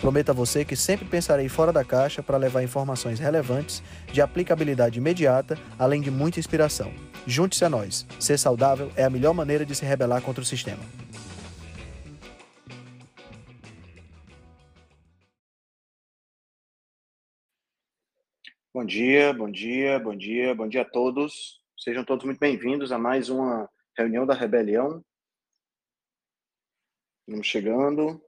Prometo a você que sempre pensarei fora da caixa para levar informações relevantes, de aplicabilidade imediata, além de muita inspiração. Junte-se a nós. Ser saudável é a melhor maneira de se rebelar contra o sistema. Bom dia, bom dia, bom dia, bom dia a todos. Sejam todos muito bem-vindos a mais uma reunião da Rebelião. Vamos chegando.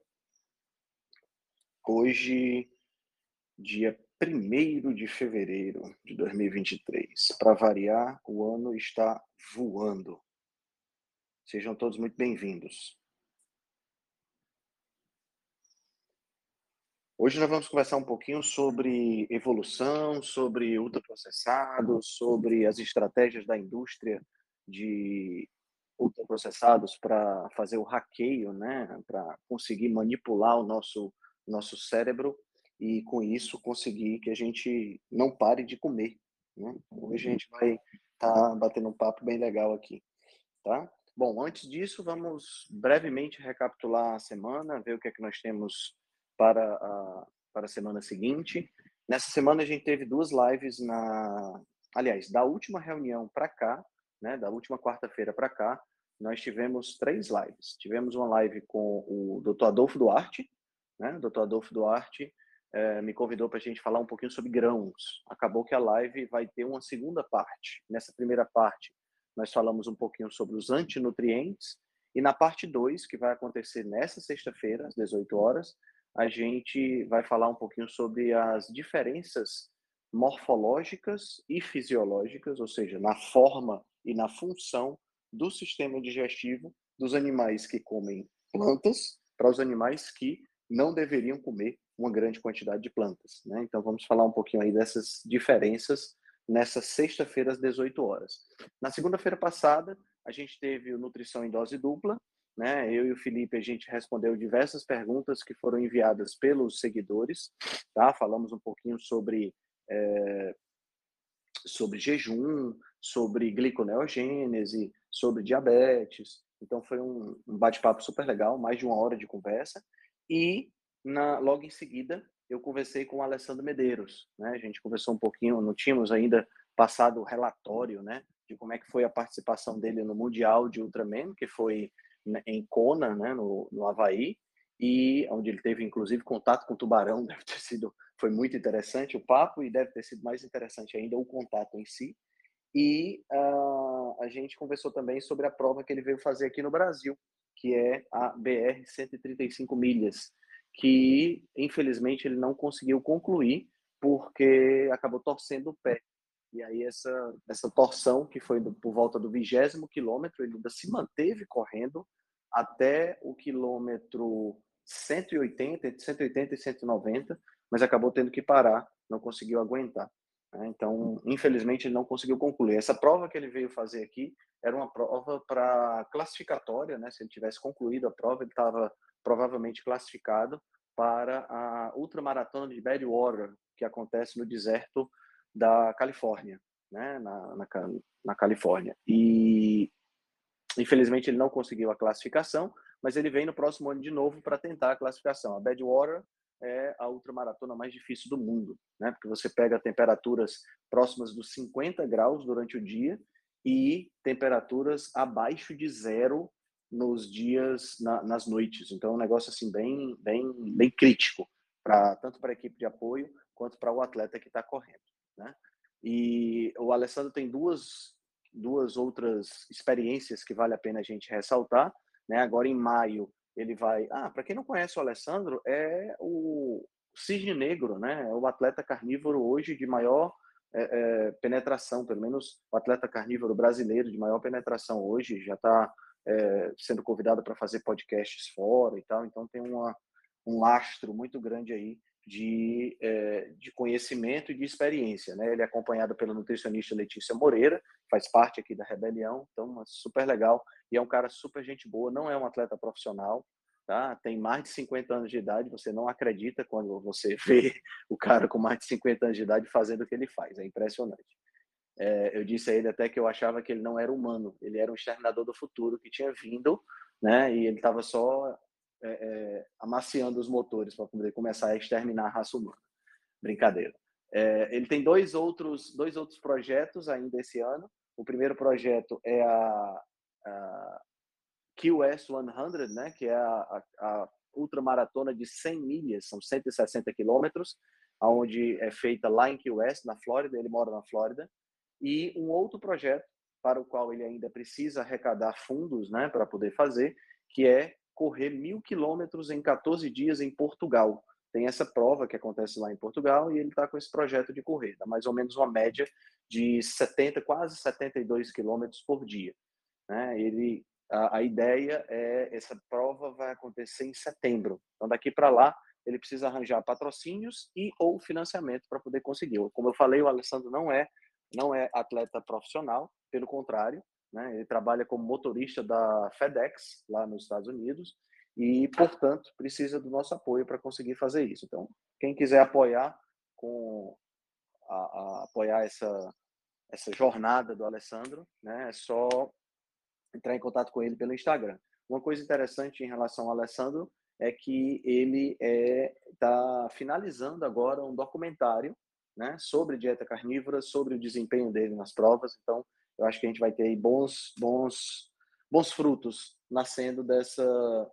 Hoje, dia 1 de fevereiro de 2023. Para variar, o ano está voando. Sejam todos muito bem-vindos. Hoje nós vamos conversar um pouquinho sobre evolução, sobre ultraprocessados, sobre as estratégias da indústria de ultraprocessados para fazer o hackeio, né, para conseguir manipular o nosso nosso cérebro e com isso conseguir que a gente não pare de comer. Né? Hoje a gente vai estar tá batendo um papo bem legal aqui, tá? Bom, antes disso, vamos brevemente recapitular a semana, ver o que é que nós temos para a, para a semana seguinte. Nessa semana a gente teve duas lives na, aliás, da última reunião para cá, né, da última quarta-feira para cá, nós tivemos três lives. Tivemos uma live com o Dr. Adolfo Duarte, né? O doutor Adolfo Duarte é, me convidou para a gente falar um pouquinho sobre grãos. Acabou que a live vai ter uma segunda parte. Nessa primeira parte, nós falamos um pouquinho sobre os antinutrientes. E na parte 2, que vai acontecer nessa sexta-feira, às 18 horas, a gente vai falar um pouquinho sobre as diferenças morfológicas e fisiológicas, ou seja, na forma e na função do sistema digestivo dos animais que comem plantas para os animais que não deveriam comer uma grande quantidade de plantas. Né? Então, vamos falar um pouquinho aí dessas diferenças nessa sexta-feira às 18 horas. Na segunda-feira passada, a gente teve o Nutrição em Dose Dupla. Né? Eu e o Felipe, a gente respondeu diversas perguntas que foram enviadas pelos seguidores. Tá? Falamos um pouquinho sobre, é, sobre jejum, sobre gliconeogênese, sobre diabetes. Então, foi um, bate-papo super legal, mais de uma hora de conversa. E na, logo em seguida eu conversei com o Alessandro Medeiros, né? A gente conversou um pouquinho, não tínhamos ainda passado o relatório, né, de como é que foi a participação dele no Mundial de Ultraman, que foi em Kona, né, no, no Havaí, e onde ele teve inclusive contato com o tubarão, deve ter sido foi muito interessante o papo e deve ter sido mais interessante ainda o contato em si. E uh, a gente conversou também sobre a prova que ele veio fazer aqui no Brasil, que é a BR 135 milhas, que infelizmente ele não conseguiu concluir porque acabou torcendo o pé. E aí essa essa torção que foi por volta do vigésimo quilômetro, ele ainda se manteve correndo até o quilômetro 180, entre 180 e 190, mas acabou tendo que parar, não conseguiu aguentar. Né? Então, infelizmente, ele não conseguiu concluir. Essa prova que ele veio fazer aqui era uma prova para classificatória, né? Se ele tivesse concluído a prova, ele estava provavelmente classificado para a ultramaratona de Badwater, que acontece no deserto da Califórnia, né? Na, na, na Califórnia. E infelizmente ele não conseguiu a classificação, mas ele vem no próximo ano de novo para tentar a classificação. A Badwater é a ultramaratona mais difícil do mundo, né? Porque você pega temperaturas próximas dos 50 graus durante o dia e temperaturas abaixo de zero nos dias, na, nas noites. Então, é um negócio assim bem, bem, bem crítico para tanto para a equipe de apoio quanto para o atleta que está correndo, né? E o Alessandro tem duas duas outras experiências que vale a pena a gente ressaltar, né? Agora em maio ele vai. Ah, para quem não conhece o Alessandro, é o cisne negro, né? É o atleta carnívoro hoje de maior é, é, penetração, pelo menos o atleta carnívoro brasileiro de maior penetração hoje, já está é, sendo convidado para fazer podcasts fora e tal, então tem uma, um lastro muito grande aí de, é, de conhecimento e de experiência. Né? Ele é acompanhado pela nutricionista Letícia Moreira, faz parte aqui da Rebelião, então super legal. E é um cara super gente boa, não é um atleta profissional, tá? tem mais de 50 anos de idade, você não acredita quando você vê o cara com mais de 50 anos de idade fazendo o que ele faz, é impressionante. É, eu disse a ele até que eu achava que ele não era humano, ele era um exterminador do futuro que tinha vindo, né? E ele estava só é, é, amaciando os motores para poder começar a exterminar a raça humana. Brincadeira. É, ele tem dois outros, dois outros projetos ainda esse ano. O primeiro projeto é a, a QS 100, né, que é a, a, a ultramaratona de 100 milhas, são 160 quilômetros, onde é feita lá em West, na Flórida, ele mora na Flórida, e um outro projeto para o qual ele ainda precisa arrecadar fundos né, para poder fazer, que é correr mil quilômetros em 14 dias em Portugal. Tem essa prova que acontece lá em Portugal e ele está com esse projeto de correr, dá mais ou menos uma média de 70, quase 72 quilômetros por dia. Né? Ele, a, a ideia é essa prova vai acontecer em setembro. Então daqui para lá ele precisa arranjar patrocínios e ou financiamento para poder conseguir. Como eu falei, o Alessandro não é não é atleta profissional, pelo contrário, né? Ele trabalha como motorista da FedEx, lá nos Estados Unidos, e, portanto, precisa do nosso apoio para conseguir fazer isso. Então, quem quiser apoiar com a, a, apoiar essa essa jornada do Alessandro, né, é só entrar em contato com ele pelo Instagram. Uma coisa interessante em relação ao Alessandro é que ele está é, tá finalizando agora um documentário né, sobre dieta carnívora, sobre o desempenho dele nas provas. Então, eu acho que a gente vai ter bons, bons, bons frutos nascendo dessa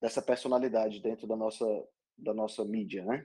dessa personalidade dentro da nossa da nossa mídia, né?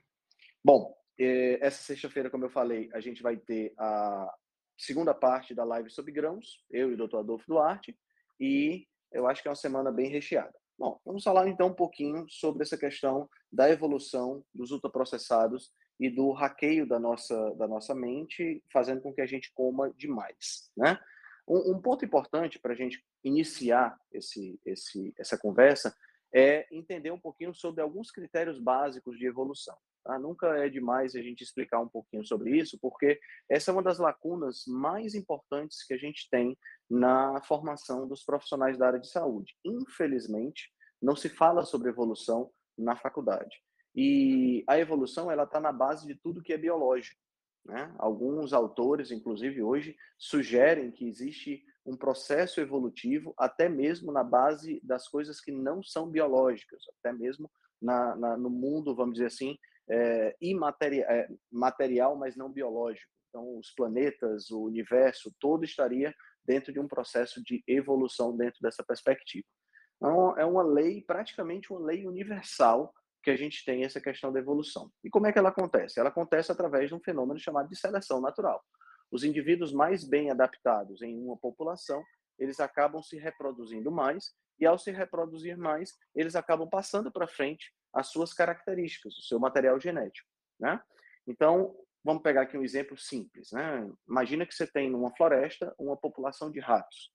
Bom, eh, essa sexta-feira, como eu falei, a gente vai ter a segunda parte da live sobre grãos, eu e o Dr. Adolfo Duarte, e eu acho que é uma semana bem recheada. Bom, vamos falar então um pouquinho sobre essa questão da evolução dos ultraprocessados e do hackeio da nossa, da nossa mente, fazendo com que a gente coma demais, né? Um, um ponto importante para a gente iniciar esse, esse, essa conversa é entender um pouquinho sobre alguns critérios básicos de evolução. Tá? Nunca é demais a gente explicar um pouquinho sobre isso, porque essa é uma das lacunas mais importantes que a gente tem na formação dos profissionais da área de saúde. Infelizmente, não se fala sobre evolução na faculdade. E a evolução ela está na base de tudo que é biológico. Né? Alguns autores, inclusive hoje, sugerem que existe um processo evolutivo até mesmo na base das coisas que não são biológicas, até mesmo na, na no mundo, vamos dizer assim, é, é, material, mas não biológico. Então, os planetas, o universo, todo estaria dentro de um processo de evolução dentro dessa perspectiva. Então, é uma lei, praticamente uma lei universal que a gente tem essa questão da evolução. E como é que ela acontece? Ela acontece através de um fenômeno chamado de seleção natural. Os indivíduos mais bem adaptados em uma população, eles acabam se reproduzindo mais e ao se reproduzir mais, eles acabam passando para frente as suas características, o seu material genético, né? Então, vamos pegar aqui um exemplo simples, né? Imagina que você tem numa floresta uma população de ratos.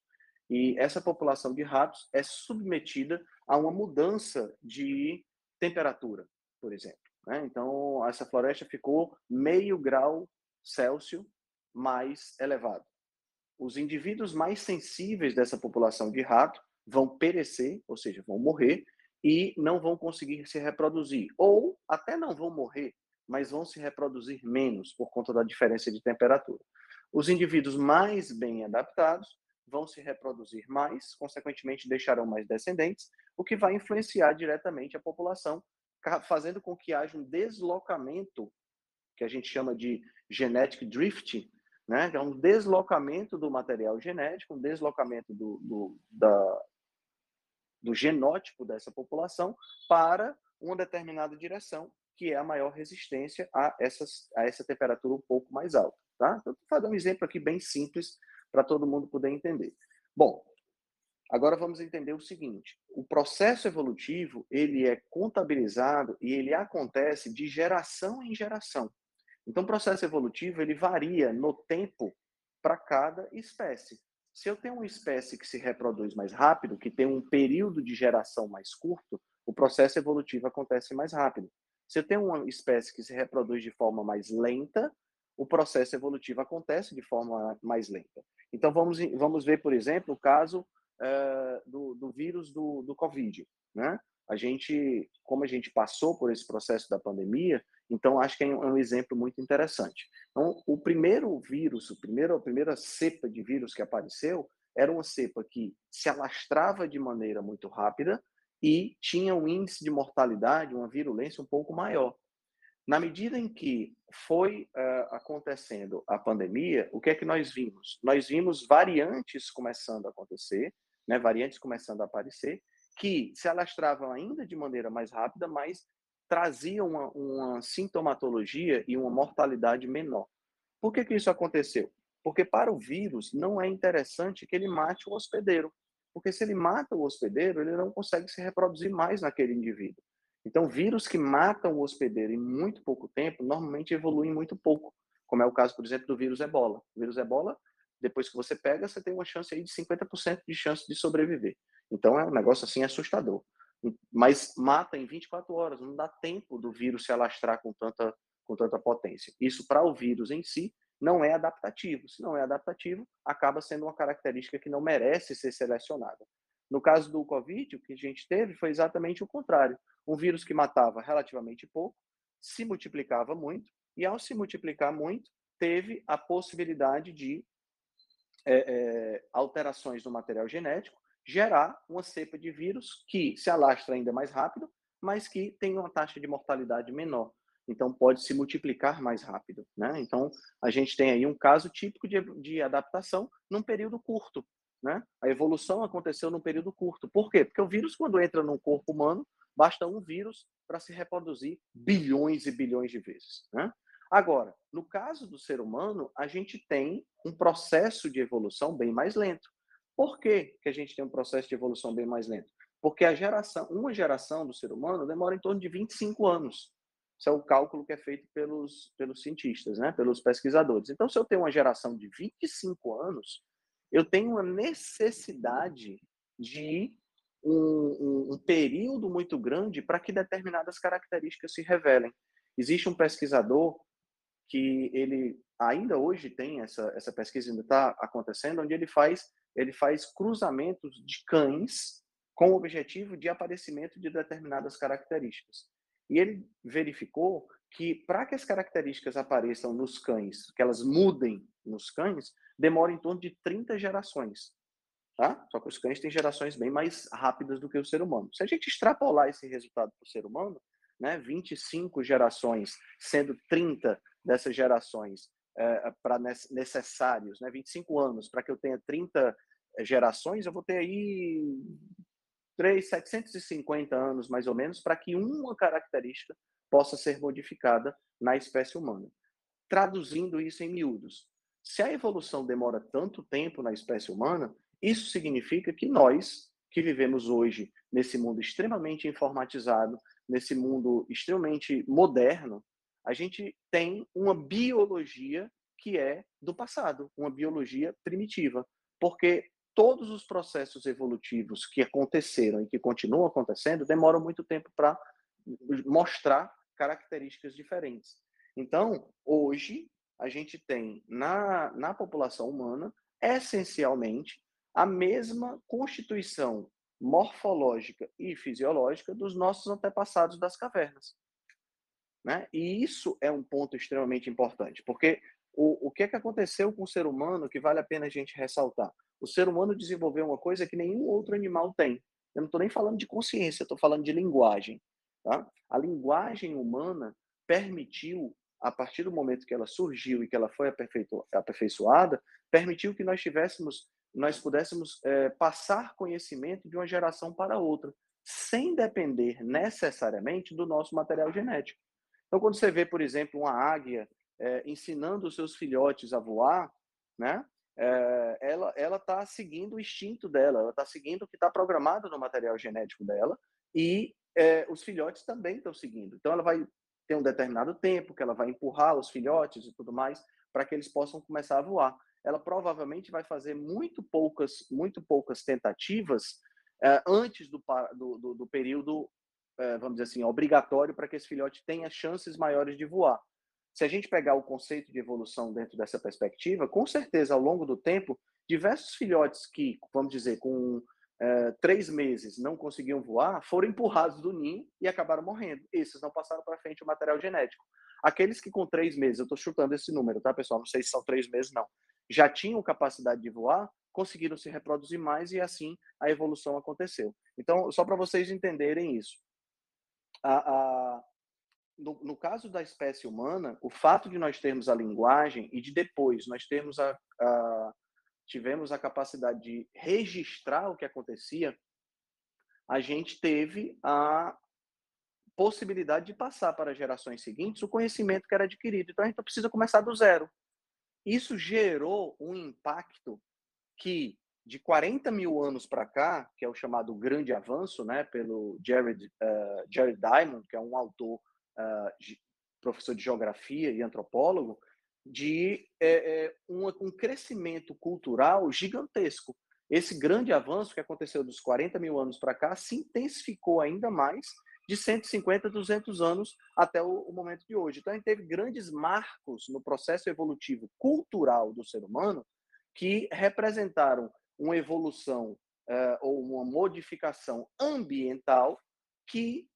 E essa população de ratos é submetida a uma mudança de temperatura, por exemplo. Né? Então, essa floresta ficou meio grau Celsius mais elevado. Os indivíduos mais sensíveis dessa população de rato vão perecer, ou seja, vão morrer, e não vão conseguir se reproduzir. Ou até não vão morrer, mas vão se reproduzir menos por conta da diferença de temperatura. Os indivíduos mais bem adaptados vão se reproduzir mais, consequentemente deixarão mais descendentes, o que vai influenciar diretamente a população, fazendo com que haja um deslocamento, que a gente chama de genetic drift, né? é um deslocamento do material genético, um deslocamento do, do, da, do genótipo dessa população para uma determinada direção, que é a maior resistência a, essas, a essa temperatura um pouco mais alta. Tá? Então, vou dar um exemplo aqui bem simples para todo mundo poder entender. Bom, agora vamos entender o seguinte: o processo evolutivo ele é contabilizado e ele acontece de geração em geração. Então, o processo evolutivo ele varia no tempo para cada espécie. Se eu tenho uma espécie que se reproduz mais rápido, que tem um período de geração mais curto, o processo evolutivo acontece mais rápido. Se eu tenho uma espécie que se reproduz de forma mais lenta, o processo evolutivo acontece de forma mais lenta. Então, vamos, vamos ver, por exemplo, o caso uh, do, do, vírus do, do Covid. Né? A gente, como a gente passou por esse processo da pandemia, então acho que é um, é um exemplo muito interessante. Então, o primeiro vírus, o primeiro, a primeira cepa de vírus que apareceu, era uma cepa que se alastrava de maneira muito rápida e tinha um índice de mortalidade, uma virulência um pouco maior. Na medida em que foi uh, acontecendo a pandemia, o que é que nós vimos? Nós vimos variantes começando a acontecer, né, variantes começando a aparecer, que se alastravam ainda de maneira mais rápida, mas traziam uma, uma sintomatologia e uma mortalidade menor. Por que, que isso aconteceu? Porque para o vírus não é interessante que ele mate o hospedeiro, porque se ele mata o hospedeiro, ele não consegue se reproduzir mais naquele indivíduo. Então, vírus que matam o hospedeiro em muito pouco tempo, normalmente evoluem muito pouco, como é o caso, por exemplo, do vírus ebola. O vírus ebola, depois que você pega, você tem uma chance aí de 50% de chance de sobreviver. Então, é um negócio assim assustador. Mas mata em 24 horas, não dá tempo do vírus se alastrar com tanta, com tanta potência. Isso, para o vírus em si, não é adaptativo. Se não é adaptativo, acaba sendo uma característica que não merece ser selecionada. No caso do Covid, o que a gente teve foi exatamente o contrário. Um vírus que matava relativamente pouco, se multiplicava muito, e ao se multiplicar muito, teve a possibilidade de é, é, alterações no material genético gerar uma cepa de vírus que se alastra ainda mais rápido, mas que tem uma taxa de mortalidade menor. Então, pode se multiplicar mais rápido. Né? Então, a gente tem aí um caso típico de, de adaptação num período curto. Né? A evolução aconteceu num período curto. Por quê? Porque o vírus, quando entra num corpo humano, basta um vírus para se reproduzir bilhões e bilhões de vezes. Né? Agora, no caso do ser humano, a gente tem um processo de evolução bem mais lento. Por que, que a gente tem um processo de evolução bem mais lento? Porque a geração, uma geração do ser humano demora em torno de 25 anos. Isso é o cálculo que é feito pelos, pelos cientistas, né? pelos pesquisadores. Então, se eu tenho uma geração de 25 anos, eu tenho uma necessidade de um, um, um período muito grande para que determinadas características se revelem. Existe um pesquisador que ele ainda hoje tem essa, essa pesquisa ainda está acontecendo, onde ele faz ele faz cruzamentos de cães com o objetivo de aparecimento de determinadas características. E ele verificou que para que as características apareçam nos cães, que elas mudem nos cães, demora em torno de 30 gerações. Tá? Só que os cães têm gerações bem mais rápidas do que o ser humano. Se a gente extrapolar esse resultado para o ser humano, né, 25 gerações, sendo 30 dessas gerações é, para necessários, né, 25 anos, para que eu tenha 30 eh, gerações, eu vou ter aí 3, 750 anos mais ou menos para que uma característica possa ser modificada na espécie humana. Traduzindo isso em miúdos, se a evolução demora tanto tempo na espécie humana, isso significa que nós, que vivemos hoje nesse mundo extremamente informatizado, nesse mundo extremamente moderno, a gente tem uma biologia que é do passado, uma biologia primitiva, porque todos os processos evolutivos que aconteceram e que continuam acontecendo demoram muito tempo para mostrar características diferentes. Então, hoje, a gente tem na, na população humana, essencialmente, a mesma constituição morfológica e fisiológica dos nossos antepassados das cavernas. Né? E isso é um ponto extremamente importante, porque o, o que é que aconteceu com o ser humano que vale a pena a gente ressaltar? O ser humano desenvolveu uma coisa que nenhum outro animal tem. Eu não estou nem falando de consciência, estou falando de linguagem. Tá? A linguagem humana permitiu a partir do momento que ela surgiu e que ela foi aperfeiçoada, permitiu que nós tivéssemos, nós pudéssemos é, passar conhecimento de uma geração para outra, sem depender necessariamente do nosso material genético. Então, quando você vê, por exemplo, uma águia é, ensinando os seus filhotes a voar, né? É, ela ela está seguindo o instinto dela, ela está seguindo o que está programado no material genético dela e é, os filhotes também estão seguindo. Então, ela vai ter um determinado tempo que ela vai empurrar os filhotes e tudo mais para que eles possam começar a voar. Ela provavelmente vai fazer muito poucas, muito poucas tentativas uh, antes do, do, do, do, período é, vamos dizer assim, obrigatório para que esse filhote tenha chances maiores de voar. Se a gente pegar o conceito de evolução dentro dessa perspectiva, com certeza, ao longo do tempo, diversos filhotes que, vamos dizer, com é, três meses não conseguiam voar, foram empurrados do ninho e acabaram morrendo. Esses não passaram para frente o material genético. Aqueles que com três meses, eu estou chutando esse número, tá, pessoal? Não sei se são três meses, não. Já tinham capacidade de voar, conseguiram se reproduzir mais e assim a evolução aconteceu. Então, só para vocês entenderem isso. A, a, no, no, caso da espécie humana, o fato de nós termos a linguagem e de depois nós termos a, a tivemos a capacidade de registrar o que acontecia, a gente teve a possibilidade de passar para gerações seguintes o conhecimento que era adquirido. Então a gente precisa começar do zero. Isso gerou um impacto que de 40 mil anos para cá, que é o chamado grande avanço, né, pelo Jared, uh, Jared Diamond, que é um autor, uh, professor de geografia e antropólogo, de é, é, um, um crescimento cultural gigantesco. Esse grande avanço que aconteceu dos 40 mil anos para cá se intensificou ainda mais de 150, 200 anos até o, o, momento de hoje. Então, a gente teve grandes marcos no processo evolutivo cultural do ser humano que representaram uma evolução uh, ou uma modificação ambiental que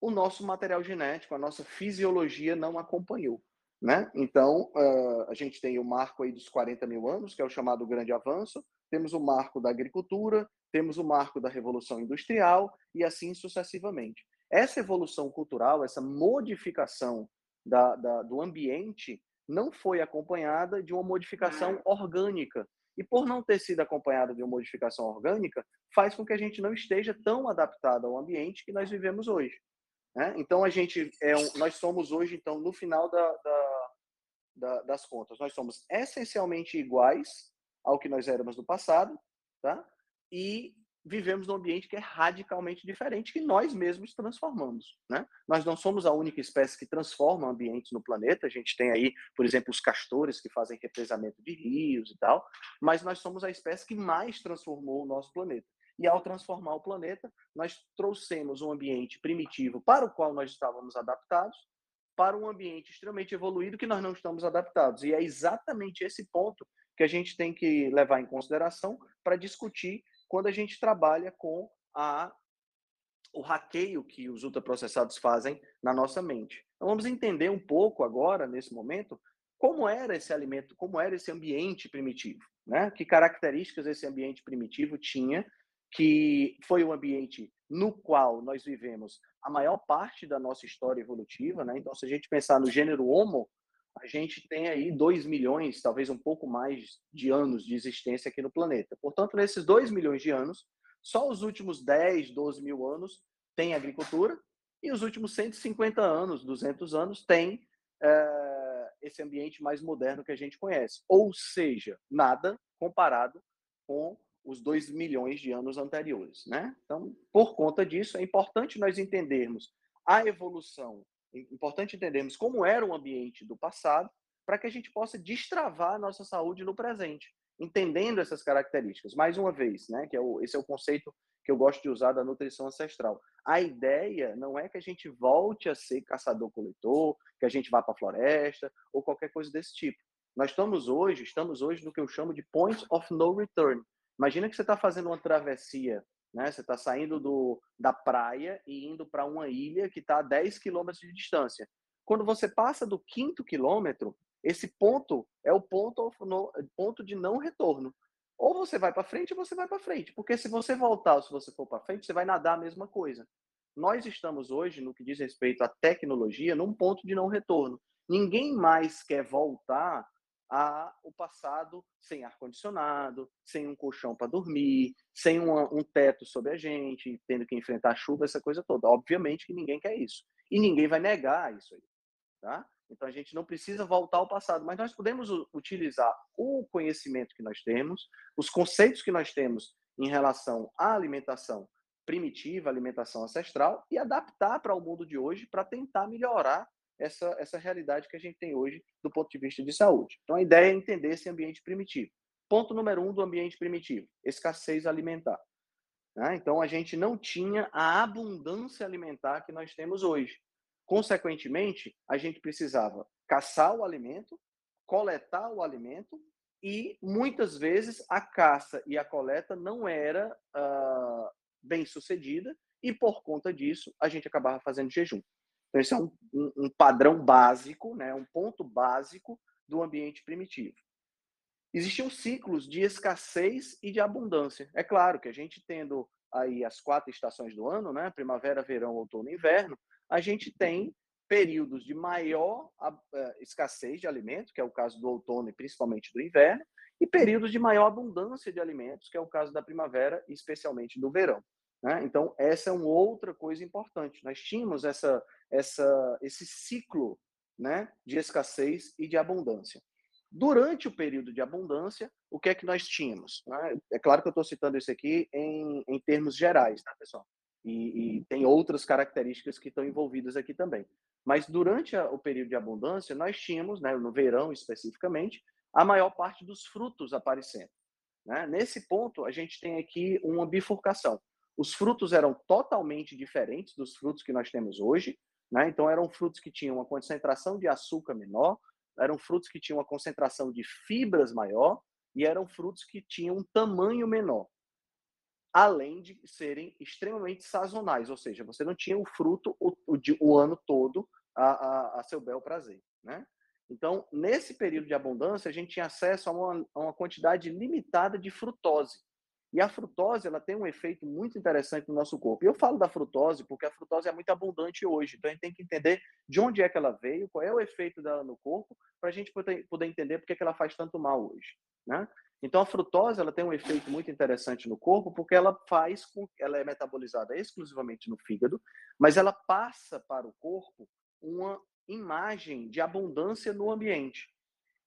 o nosso material genético, a nossa fisiologia não acompanhou. Né? Então, uh, a gente tem o marco aí dos 40 mil anos, que é o chamado grande avanço, temos o marco da agricultura, temos o marco da revolução industrial e assim sucessivamente. Essa evolução cultural, essa modificação da, da, do ambiente, não foi acompanhada de uma modificação orgânica. E por não ter sido acompanhada de uma modificação orgânica, faz com que a gente não esteja tão adaptado ao ambiente que nós vivemos hoje. Né? Então a gente é um, nós somos hoje então no final da, da, da, das contas nós somos essencialmente iguais ao que nós éramos no passado, tá? E vivemos num ambiente que é radicalmente diferente, que nós mesmos transformamos, né? Nós não somos a única espécie que transforma ambientes no planeta. A gente tem aí, por exemplo, os castores que fazem represamento de rios e tal, mas nós somos a espécie que mais transformou o nosso planeta. E ao transformar o planeta, nós trouxemos um ambiente primitivo para o qual nós estávamos adaptados para um ambiente extremamente evoluído que nós não estamos adaptados. E é exatamente esse ponto que a gente tem que levar em consideração para discutir quando a gente trabalha com a, o hackeio que os ultraprocessados fazem na nossa mente. Então vamos entender um pouco agora, nesse momento, como era esse alimento, como era esse ambiente primitivo, né? Que características esse ambiente primitivo tinha que foi o ambiente no qual nós vivemos a maior parte da nossa história evolutiva, né? Então, se a gente pensar no gênero Homo, a gente tem aí 2 milhões, talvez um pouco mais de anos de existência aqui no planeta. Portanto, nesses 2 milhões de anos, só os últimos 10, 12 mil anos tem agricultura e os últimos 150 anos, 200 anos, tem é, esse ambiente mais moderno que a gente conhece. Ou seja, nada comparado com os dois milhões de anos anteriores, né? Então, por conta disso, é importante nós entendermos a evolução, é importante entendermos como era o ambiente do passado, para que a gente possa destravar a nossa saúde no presente, entendendo essas características. Mais uma vez, né? Que é o, esse é o conceito que eu gosto de usar da nutrição ancestral. A ideia não é que a gente volte a ser caçador-coletor, que a gente vá para a floresta ou qualquer coisa desse tipo. Nós estamos hoje, estamos hoje no que eu chamo de point of no return, Imagina que você está fazendo uma travessia, né? Você está saindo do, da praia e indo para uma ilha que está a 10 quilômetros de distância. Quando você passa do quinto quilômetro, esse ponto é o ponto, no, ponto de não retorno. Ou você vai para frente ou você vai para frente. Porque se você voltar ou se você for para frente, você vai nadar a mesma coisa. Nós estamos hoje, no que diz respeito à tecnologia, num ponto de não retorno. Ninguém mais quer voltar a o passado sem ar-condicionado, sem um colchão para dormir, sem um teto sobre a gente, tendo que enfrentar a chuva, essa coisa toda. Obviamente que ninguém quer isso. E ninguém vai negar isso aí. Tá? Então a gente não precisa voltar ao passado, mas nós podemos utilizar o conhecimento que nós temos, os conceitos que nós temos em relação à alimentação primitiva, alimentação ancestral, e adaptar para o mundo de hoje para tentar melhorar essa, essa realidade que a gente tem hoje do ponto de vista de saúde. Então, a ideia é entender esse ambiente primitivo. Ponto número um do ambiente primitivo: escassez alimentar. Né? Então, a gente não tinha a abundância alimentar que nós temos hoje. Consequentemente, a gente precisava caçar o alimento, coletar o alimento e muitas vezes a caça e a coleta não era uh, bem sucedida e por conta disso a gente acabava fazendo jejum. Então esse é um, um, um padrão básico, né, um ponto básico do ambiente primitivo. Existiam ciclos de escassez e de abundância. É claro que a gente tendo aí as quatro estações do ano, né, primavera, verão, outono e inverno, a gente tem períodos de maior uh, escassez de alimentos, que é o caso do outono e principalmente do inverno, e períodos de maior abundância de alimentos, que é o caso da primavera e especialmente do verão. Né? Então, essa é uma outra coisa importante. Nós tínhamos essa, essa, esse ciclo né, de escassez e de abundância. Durante o período de abundância, o que é que nós tínhamos? Né? É claro que eu estou citando isso aqui em, em termos gerais, tá, pessoal? E, e, tem outras características que estão envolvidas aqui também. Mas durante a, o período de abundância, nós tínhamos, né, no verão especificamente, a maior parte dos frutos aparecendo. Né? Nesse ponto, a gente tem aqui uma bifurcação. Os frutos eram totalmente diferentes dos frutos que nós temos hoje. Né? Então, eram frutos que tinham uma concentração de açúcar menor, eram frutos que tinham uma concentração de fibras maior e eram frutos que tinham um tamanho menor além de serem extremamente sazonais, ou seja, você não tinha o fruto o, o, o ano todo a, a, a, seu bel prazer, né? Então, nesse período de abundância, a gente tinha acesso a uma, a uma quantidade limitada de frutose. E a frutose, ela tem um efeito muito interessante no nosso corpo. E eu falo da frutose porque a frutose é muito abundante hoje. Então, a gente tem que entender de onde é que ela veio, qual é o efeito dela no corpo, para a gente poder, entender por que ela faz tanto mal hoje. Né? Então a frutose ela tem um efeito muito interessante no corpo porque ela faz com ela é metabolizada exclusivamente no fígado, mas ela passa para o corpo uma imagem de abundância no ambiente.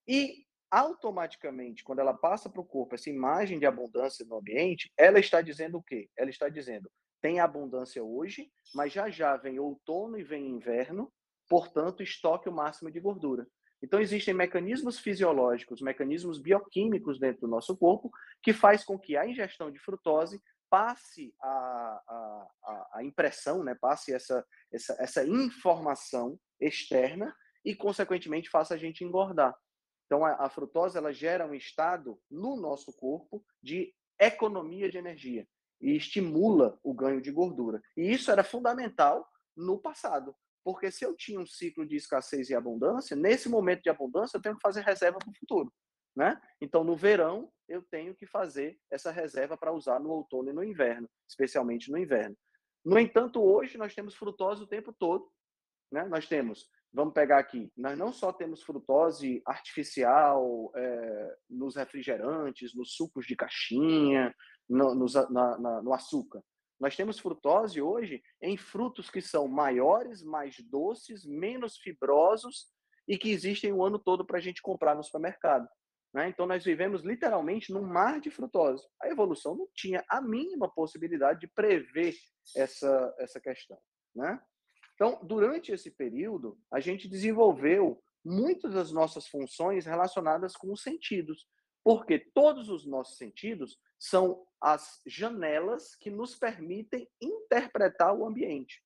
E automaticamente, quando ela passa para o corpo essa imagem de abundância no ambiente, ela está dizendo o quê? Ela está dizendo: tem abundância hoje, mas já já vem outono e vem inverno, portanto, estoque o máximo de gordura. Então, existem mecanismos fisiológicos, mecanismos bioquímicos dentro do nosso corpo que faz com que a ingestão de frutose passe a, a, a impressão, né, passe essa, essa, essa informação externa e, consequentemente, faça a gente engordar. Então, a, a frutose ela gera um estado no nosso corpo de economia de energia e estimula o ganho de gordura. E isso era fundamental no passado. Porque se eu tinha um ciclo de escassez e abundância, nesse momento de abundância eu tenho que fazer reserva para o futuro. Né? Então, no verão, eu tenho que fazer essa reserva para usar no outono e no inverno, especialmente no inverno. No entanto, hoje nós temos frutose o tempo todo. Né? Nós temos, vamos pegar aqui, nós não só temos frutose artificial é, nos refrigerantes, nos sucos de caixinha, no, na, na, no açúcar. Nós temos frutose hoje em frutos que são maiores, mais doces, menos fibrosos e que existem o ano todo para a gente comprar no supermercado. Né? Então, nós vivemos literalmente num mar de frutose. A evolução não tinha a mínima possibilidade de prever essa, essa questão. Né? Então, durante esse período, a gente desenvolveu muitas das nossas funções relacionadas com os sentidos, porque todos os nossos sentidos são as janelas que nos permitem interpretar o ambiente.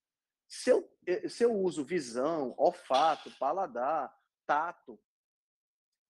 Se eu, eh, se eu uso visão, olfato, paladar, tato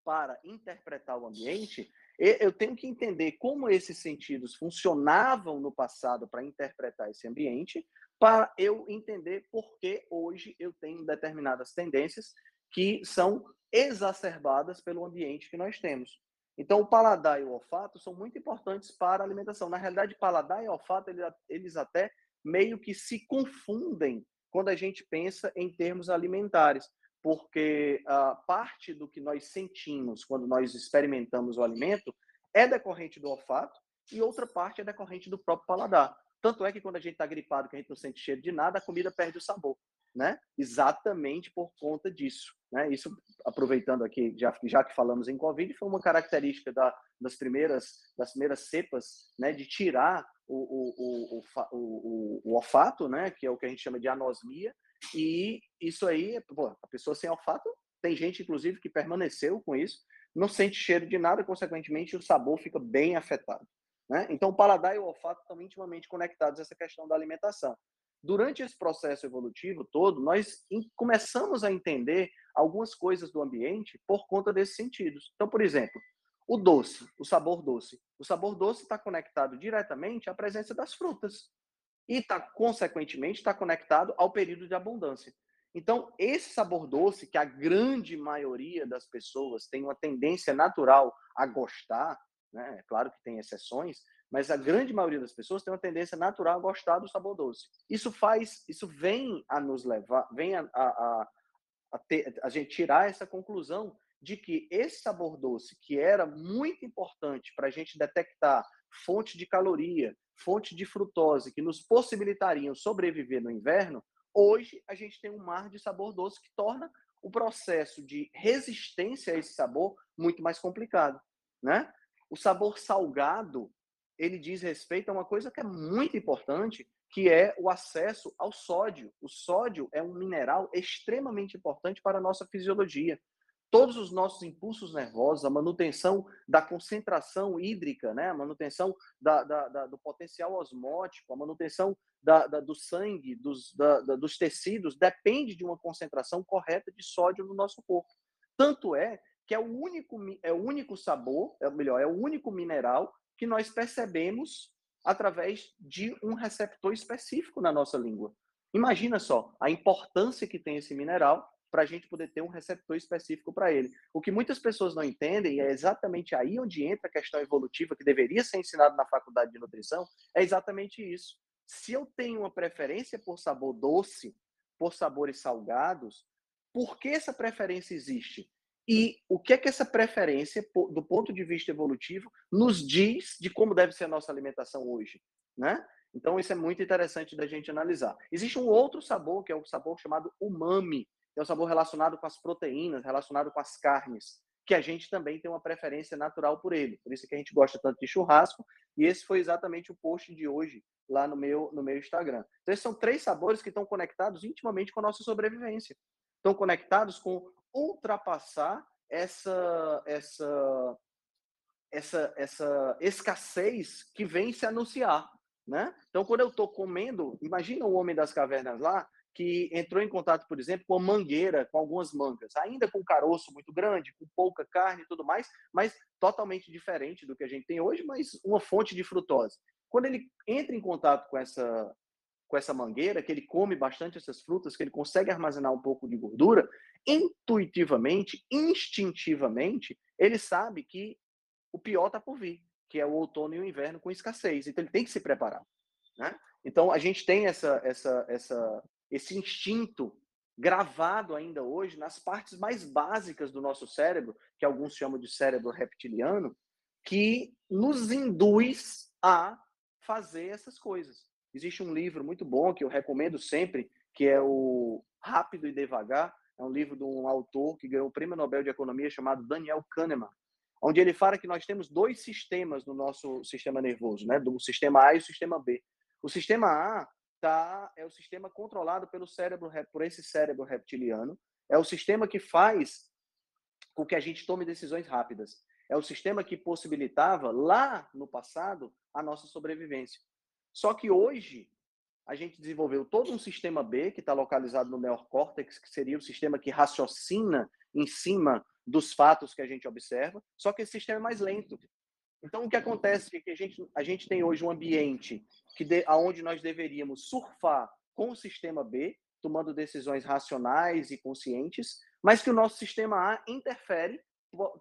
para interpretar o ambiente, eu tenho que entender como esses sentidos funcionavam no passado para interpretar esse ambiente, para eu entender por que hoje eu tenho determinadas tendências que são exacerbadas pelo ambiente que nós temos. Então, o paladar e o olfato são muito importantes para a alimentação. Na realidade, paladar e olfato, eles até meio que se confundem quando a gente pensa em termos alimentares, porque a parte do que nós sentimos quando nós experimentamos o alimento é decorrente do olfato e outra parte é decorrente do próprio paladar. Tanto é que quando a gente está gripado, que a gente não sente cheiro de nada, a comida perde o sabor né? Exatamente por conta disso, né? Isso aproveitando aqui, já, já que falamos em Covid, foi uma característica da, das primeiras das primeiras cepas, né? De tirar o, o, o, o, o olfato, né? Que é o que a gente chama de anosmia, e isso aí, pô, a pessoa sem olfato, tem gente inclusive que permaneceu com isso, não sente cheiro de nada, consequentemente o sabor fica bem afetado. Né? Então, o paladar e o olfato estão intimamente conectados a essa questão da alimentação. Durante esse processo evolutivo todo, nós começamos a entender algumas coisas do ambiente por conta desses sentidos. Então, por exemplo, o doce, o sabor doce. O sabor doce está conectado diretamente à presença das frutas e está, consequentemente, está conectado ao período de abundância. Então, esse sabor doce, que a grande maioria das pessoas tem uma tendência natural a gostar, né? É claro que tem exceções, mas a grande maioria das pessoas tem uma tendência natural a gostar do sabor doce. Isso faz, isso vem a nos levar, vem a, a, a, ter, a gente tirar essa conclusão de que esse sabor doce, que era muito importante para a gente detectar fonte de caloria, fonte de frutose, que nos possibilitariam sobreviver no inverno, hoje a gente tem um mar de sabor doce que torna o processo de resistência a esse sabor muito mais complicado, né? O sabor salgado, ele diz respeito a uma coisa que é muito importante, que é o acesso ao sódio. O sódio é um mineral extremamente importante para a nossa fisiologia. Todos os nossos impulsos nervosos, a manutenção da concentração hídrica, né? a manutenção da, da, da, do potencial osmótico, a manutenção do sangue, dos, dos tecidos, depende de uma concentração correta de sódio no nosso corpo. Tanto é que é o único, é o único sabor, é melhor, é o único mineral que nós percebemos através de um receptor específico na nossa língua. Imagina só a importância que tem esse mineral para a gente poder ter um receptor específico para ele. O que muitas pessoas não entendem, e é exatamente aí onde entra a questão evolutiva que deveria ser ensinada na faculdade de nutrição, é exatamente isso. Se eu tenho uma preferência por sabor doce, por sabores salgados, por que essa preferência existe? E o que é que essa preferência, do ponto de vista evolutivo, nos diz de como deve ser a nossa alimentação hoje, né? Então, isso é muito interessante da gente analisar. Existe um outro sabor, que é o sabor chamado umami, que é o sabor relacionado com as proteínas, relacionado com as carnes, que a gente também tem uma preferência natural por ele. Por isso que a gente gosta tanto de churrasco, e esse foi exatamente o post de hoje lá no meu, no meu Instagram. Então, esses são três sabores que estão conectados intimamente com a nossa sobrevivência. Estão conectados com ultrapassar essa essa essa essa escassez que vem se anunciar, né? Então, quando eu estou comendo, imagina o homem das cavernas lá que entrou em contato, por exemplo, com a mangueira, com algumas mangas, ainda com caroço muito grande, com pouca carne e tudo mais, mas totalmente diferente do que a gente tem hoje, mas uma fonte de frutose. Quando ele entra em contato com essa com essa mangueira, que ele come bastante essas frutas, que ele consegue armazenar um pouco de gordura, intuitivamente, instintivamente, ele sabe que o pior está por vir, que é o outono e o inverno com escassez. Então ele tem que se preparar, né? Então a gente tem essa, essa, essa, esse instinto gravado ainda hoje nas partes mais básicas do nosso cérebro, que alguns chamam de cérebro reptiliano, que nos induz a fazer essas coisas. Existe um livro muito bom que eu recomendo sempre, que é o Rápido e Devagar. É um livro de um autor que ganhou o Prêmio Nobel de Economia chamado Daniel Kahneman, onde ele fala que nós temos dois sistemas no nosso sistema nervoso, né? Do sistema A e o sistema B. O sistema A tá, é o sistema controlado pelo cérebro, por esse cérebro reptiliano. É o sistema que faz com que a gente tome decisões rápidas. É o sistema que possibilitava, lá no passado, a nossa sobrevivência. Só que hoje a gente desenvolveu todo um sistema B que está localizado no neocórtex, que seria o sistema que raciocina em cima dos fatos que a gente observa, só que esse sistema é mais lento. Então, o que acontece é que a gente, a gente tem hoje um ambiente que de, aonde nós deveríamos surfar com o sistema B, tomando decisões racionais e conscientes, mas que o nosso sistema A interfere,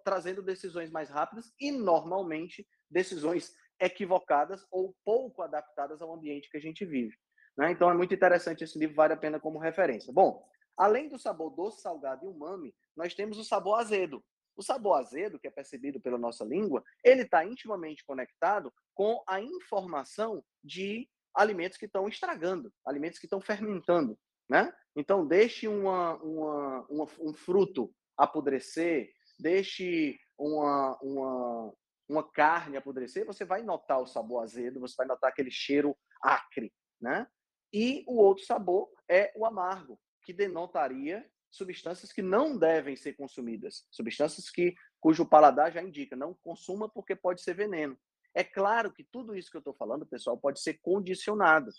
trazendo decisões mais rápidas e, normalmente, decisões equivocadas ou pouco adaptadas ao ambiente que a gente vive. Né? Então é muito interessante esse livro, vale a pena como referência. Bom, além do sabor doce, salgado e umami, nós temos o sabor azedo. O sabor azedo, que é percebido pela nossa língua, ele está intimamente conectado com a informação de alimentos que estão estragando, alimentos que estão fermentando. Né? Então, deixe uma, uma, uma, um fruto apodrecer, deixe uma, uma, uma carne apodrecer, você vai notar o sabor azedo, você vai notar aquele cheiro acre, né? E o outro sabor é o amargo, que denotaria substâncias que não devem ser consumidas, substâncias que cujo paladar já indica, não consuma porque pode ser veneno. É claro que tudo isso que eu estou falando, pessoal, pode ser condicionado,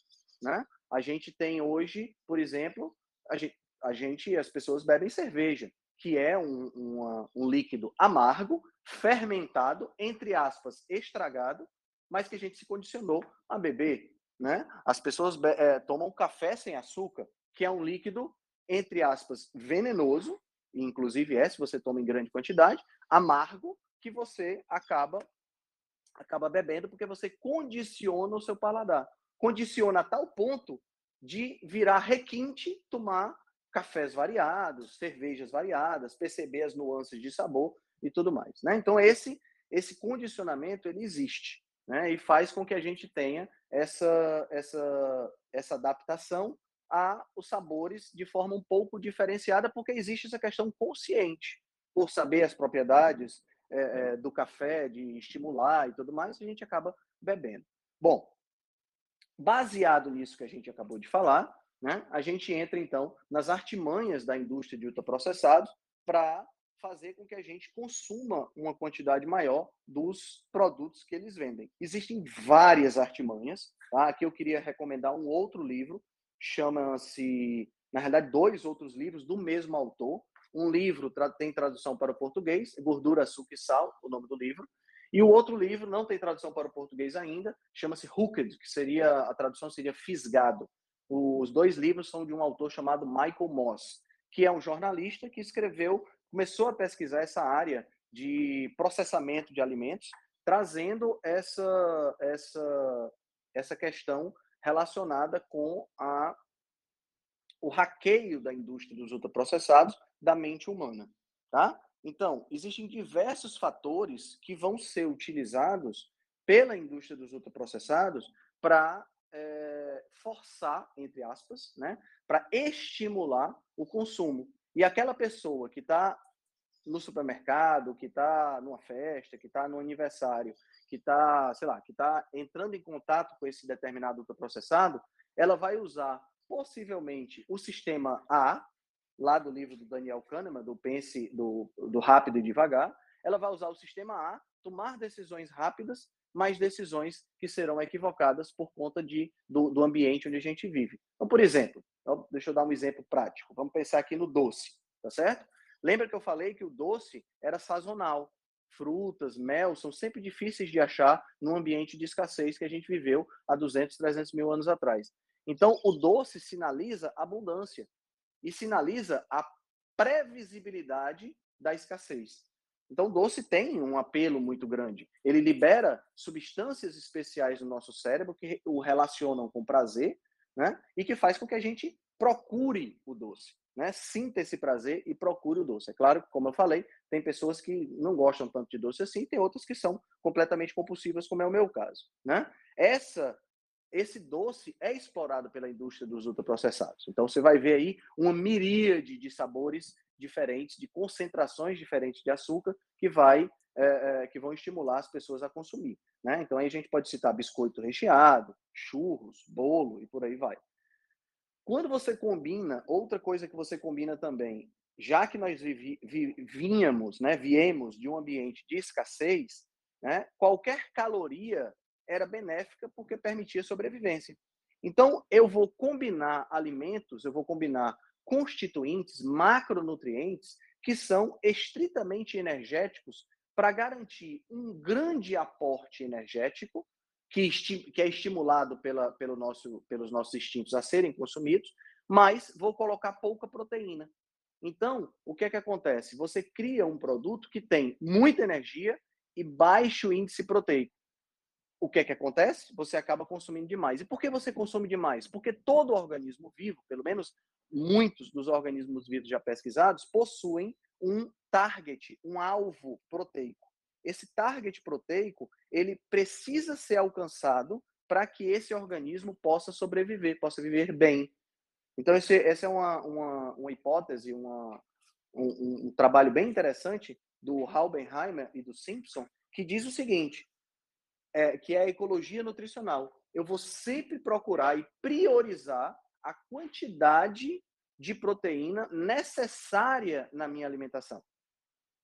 né? A gente tem hoje, por exemplo, a gente, a gente as pessoas bebem cerveja, que é um, uma, um líquido amargo, fermentado, entre aspas, estragado, mas que a gente se condicionou a beber, né? As pessoas é, tomam café sem açúcar, que é um líquido, entre aspas, venenoso, inclusive é se você toma em grande quantidade, amargo, que você acaba acaba bebendo porque você condiciona o seu paladar. Condiciona a tal ponto de virar requinte tomar cafés variados, cervejas variadas, perceber as nuances de sabor e tudo mais, né? Então esse esse condicionamento ele existe, né? E faz com que a gente tenha essa essa essa adaptação a os sabores de forma um pouco diferenciada, porque existe essa questão consciente por saber as propriedades é, é, do café, de estimular e tudo mais, a gente acaba bebendo. Bom, baseado nisso que a gente acabou de falar, né, a gente entra então nas artimanhas da indústria de ultraprocessados para fazer com que a gente consuma uma quantidade maior dos produtos que eles vendem. Existem várias artimanhas. Tá? Aqui eu queria recomendar um outro livro, chama-se, na realidade, dois outros livros do mesmo autor. Um livro tem tradução para o português, Gordura, Açúcar e Sal, o nome do livro. E o outro livro não tem tradução para o português ainda, chama-se Hooked, que seria a tradução seria fisgado. Os dois livros são de um autor chamado Michael Moss, que é um jornalista que escreveu, começou a pesquisar essa área de processamento de alimentos, trazendo essa essa essa questão relacionada com a, o hackeio da indústria dos ultraprocessados da mente humana, tá? Então, existem diversos fatores que vão ser utilizados pela indústria dos ultraprocessados para é, forçar, entre aspas, né, para estimular o consumo. E aquela pessoa que está no supermercado, que está numa festa, que está no aniversário, que está, sei lá, que está entrando em contato com esse determinado ultraprocessado, ela vai usar possivelmente o sistema A, lá do livro do Daniel Kahneman, do Pense, do, do Rápido e Devagar, ela vai usar o sistema A, tomar decisões rápidas, mas decisões que serão equivocadas por conta de, do, do ambiente onde a gente vive. Então, por exemplo, deixa eu dar um exemplo prático. Vamos pensar aqui no doce, tá certo? Lembra que eu falei que o doce era sazonal. Frutas, mel são sempre difíceis de achar num ambiente de escassez que a gente viveu há 200, 300 mil anos atrás. Então, o doce sinaliza abundância e sinaliza a previsibilidade da escassez. Então, o doce tem um apelo muito grande. Ele libera substâncias especiais no nosso cérebro que o relacionam com prazer, né? E que faz com que a gente procure o doce né, sinta esse prazer e procure o doce. É claro que, como eu falei, tem pessoas que não gostam tanto de doce assim, tem outras que são completamente compulsivas, como é o meu caso. Né? Essa, esse doce é explorado pela indústria dos ultraprocessados. Então, você vai ver aí uma miríade de sabores diferentes, de concentrações diferentes de açúcar que vai é, é, que vão estimular as pessoas a consumir. Né? Então, aí a gente pode citar biscoito recheado, churros, bolo e por aí vai. Quando você combina, outra coisa que você combina também, já que nós vi, vi, né, viemos de um ambiente de escassez, né, qualquer caloria era benéfica porque permitia sobrevivência. Então, eu vou combinar alimentos, eu vou combinar constituintes, macronutrientes, que são estritamente energéticos para garantir um grande aporte energético que, que é estimulado pela, pelo nosso, pelos nossos instintos a serem consumidos, mas vou colocar pouca proteína. Então, o que é que acontece? Você cria um produto que tem muita energia e baixo índice proteico. O que é que acontece? Você acaba consumindo demais. E por que você consome demais? Porque todo organismo vivo, pelo menos muitos dos organismos vivos já pesquisados, possuem um target, um alvo proteico esse target proteico ele precisa ser alcançado para que esse organismo possa sobreviver, possa viver bem. Então, esse, essa é uma, uma, uma hipótese, uma, um, um, trabalho bem interessante do Haubenheimer e do Simpson, que diz o seguinte, é, que é a ecologia nutricional. Eu vou sempre procurar e priorizar a quantidade de proteína necessária na minha alimentação.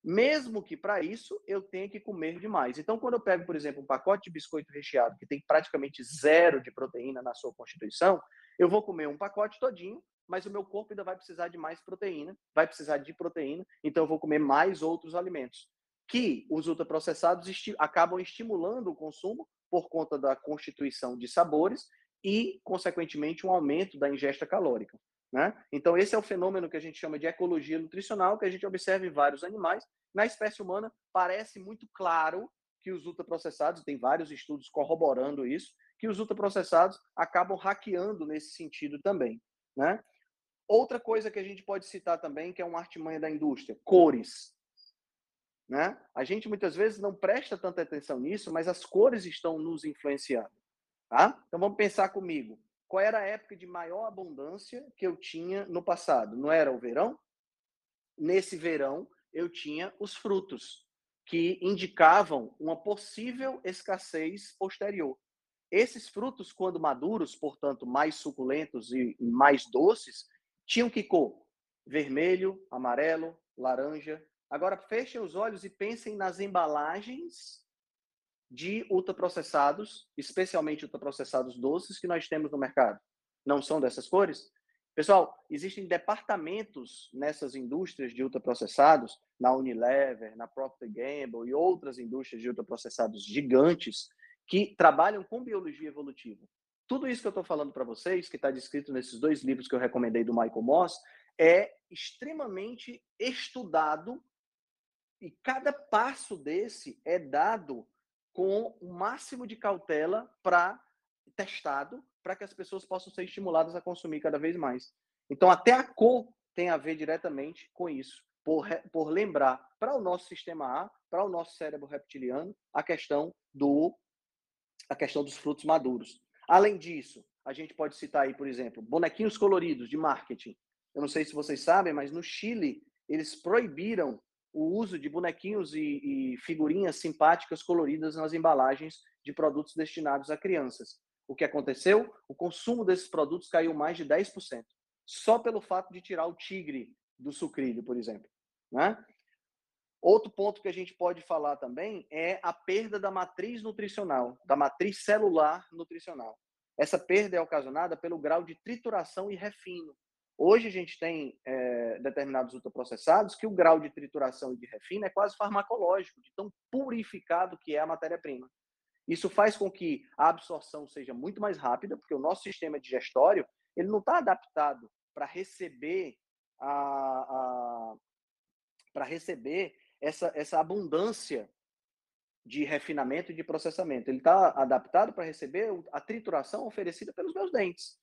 mesmo que para isso eu tenha que comer demais. Então, quando eu pego, por exemplo, um pacote de biscoito recheado que tem praticamente zero de proteína na sua constituição, eu vou comer um pacote todinho, mas o meu corpo ainda vai precisar de mais proteína, vai precisar de proteína, então eu vou comer mais outros alimentos. Que os ultraprocessados esti acabam estimulando o consumo por conta da constituição de sabores e, consequentemente, um aumento da ingesta calórica. Né? Então, esse é o fenômeno que a gente chama de ecologia nutricional, que a gente observa em vários animais. Na espécie humana, parece muito claro que os ultraprocessados, tem vários estudos corroborando isso, que os ultraprocessados acabam hackeando nesse sentido também. Né? Outra coisa que a gente pode citar também, que é uma artimanha da indústria, cores. Né? A gente muitas vezes não presta tanta atenção nisso, mas as cores estão nos influenciando. Tá? Então vamos pensar comigo qual era a época de maior abundância que eu tinha no passado? Não era o verão? Nesse verão, eu tinha os frutos, que indicavam uma possível escassez posterior. Esses frutos, quando maduros, portanto, mais suculentos e mais doces, tinham que cor? Vermelho, amarelo, laranja. Agora, fechem os olhos e pensem nas embalagens de ultraprocessados, especialmente ultraprocessados doces, que nós temos no mercado. Não são dessas cores? Pessoal, existem departamentos nessas indústrias de ultraprocessados, na Unilever, na Procter Gamble e outras indústrias de ultraprocessados gigantes, que trabalham com biologia evolutiva. Tudo isso que eu estou falando para vocês, que está descrito nesses dois livros que eu recomendei do Michael Moss, é extremamente estudado e cada passo desse é dado com o máximo de cautela para testado, para que as pessoas possam ser estimuladas a consumir cada vez mais. Então, até a cor tem a ver diretamente com isso, por, por lembrar para o nosso sistema A, para o nosso cérebro reptiliano, a questão do a questão dos frutos maduros. Além disso, a gente pode citar aí, por exemplo, bonequinhos coloridos de marketing. Eu não sei se vocês sabem, mas no Chile eles proibiram o uso de bonequinhos e, e figurinhas simpáticas coloridas nas embalagens de produtos destinados a crianças. O que aconteceu? O consumo desses produtos caiu mais de 10%, só pelo fato de tirar o tigre do sucrilho, por exemplo. Né? Outro ponto que a gente pode falar também é a perda da matriz nutricional, da matriz celular nutricional. Essa perda é ocasionada pelo grau de trituração e refino Hoje a gente tem é, determinados ultraprocessados que o grau de trituração e de refino é quase farmacológico, de tão purificado que é a matéria-prima. Isso faz com que a absorção seja muito mais rápida, porque o nosso sistema digestório ele não está adaptado para receber a, a para receber essa, essa abundância de refinamento e de processamento. Ele está adaptado para receber a trituração oferecida pelos meus dentes.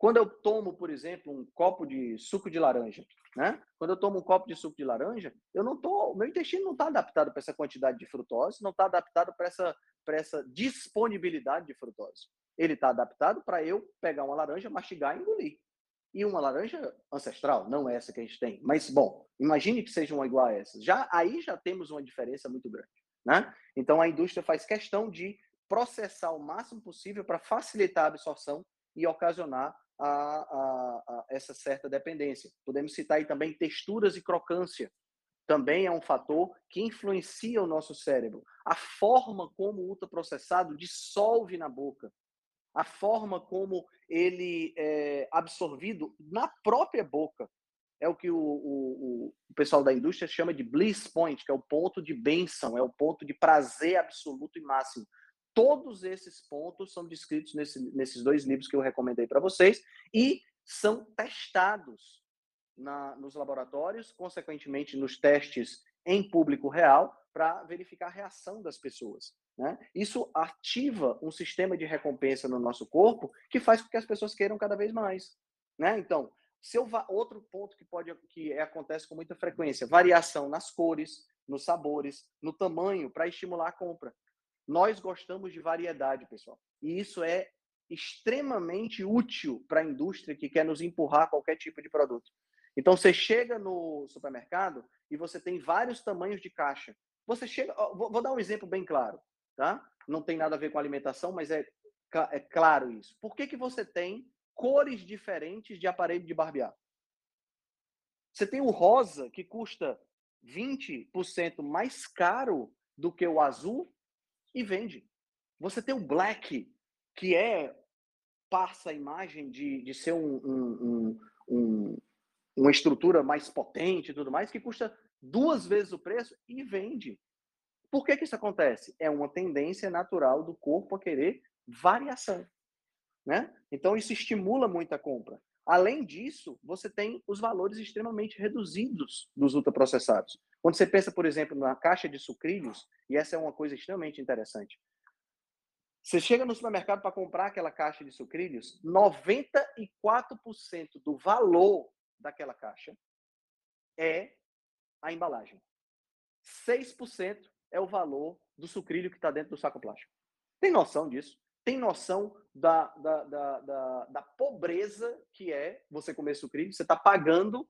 Quando eu tomo, por exemplo, um copo de suco de laranja, né? Quando eu tomo um copo de suco de laranja, eu não tô, meu intestino não está adaptado para essa quantidade de frutose, não está adaptado para essa, essa disponibilidade de frutose. Ele está adaptado para eu pegar uma laranja, mastigar e engolir. E uma laranja ancestral, não essa que a gente tem. Mas, bom, imagine que seja uma igual a essa. Já, aí já temos uma diferença muito grande. Né? Então, a indústria faz questão de processar o máximo possível para facilitar a absorção e ocasionar a, a, a, essa certa dependência. Podemos citar aí também texturas e crocância. Também é um fator que influencia o nosso cérebro. A forma como o ultraprocessado dissolve na boca. A forma como ele é absorvido na própria boca. É o que o, o, o pessoal da indústria chama de bliss point, que é o ponto de bênção, é o ponto de prazer absoluto e máximo. Todos esses pontos são descritos nesse, nesses dois livros que eu recomendei para vocês e são testados na, nos laboratórios, consequentemente nos testes em público real, para verificar a reação das pessoas. Né? Isso ativa um sistema de recompensa no nosso corpo que faz com que as pessoas queiram cada vez mais. Né? Então, se eu outro ponto que pode que acontece com muita frequência, variação nas cores, nos sabores, no tamanho para estimular a compra. Nós gostamos de variedade, pessoal. E isso é extremamente útil para a indústria que quer nos empurrar qualquer tipo de produto. Então, você chega no supermercado e você tem vários tamanhos de caixa. Você chega. Vou dar um exemplo bem claro, tá? Não tem nada a ver com alimentação, mas é, é claro isso. Por que, que você tem cores diferentes de aparelho de barbear? Você tem o rosa, que custa 20% mais caro do que o azul e vende. Você tem o black, que é passa a imagem de, de ser um, um, um, uma estrutura mais potente e tudo mais, que custa duas vezes o preço e vende. Por que, que isso acontece? É uma tendência natural do corpo a querer variação. Né? Então, isso estimula muito a compra. Além disso, você tem os valores extremamente reduzidos dos ultraprocessados. Quando você pensa, por exemplo, na caixa de sucrilhos, e essa é uma coisa extremamente interessante. Você chega no supermercado para comprar aquela caixa de sucrilhos, 94% do valor daquela caixa é a embalagem. 6% é o valor do sucrilho que está dentro do saco plástico. Tem noção disso? Tem noção da, da, da, da, da pobreza que é você comer sucrilho? Você está pagando,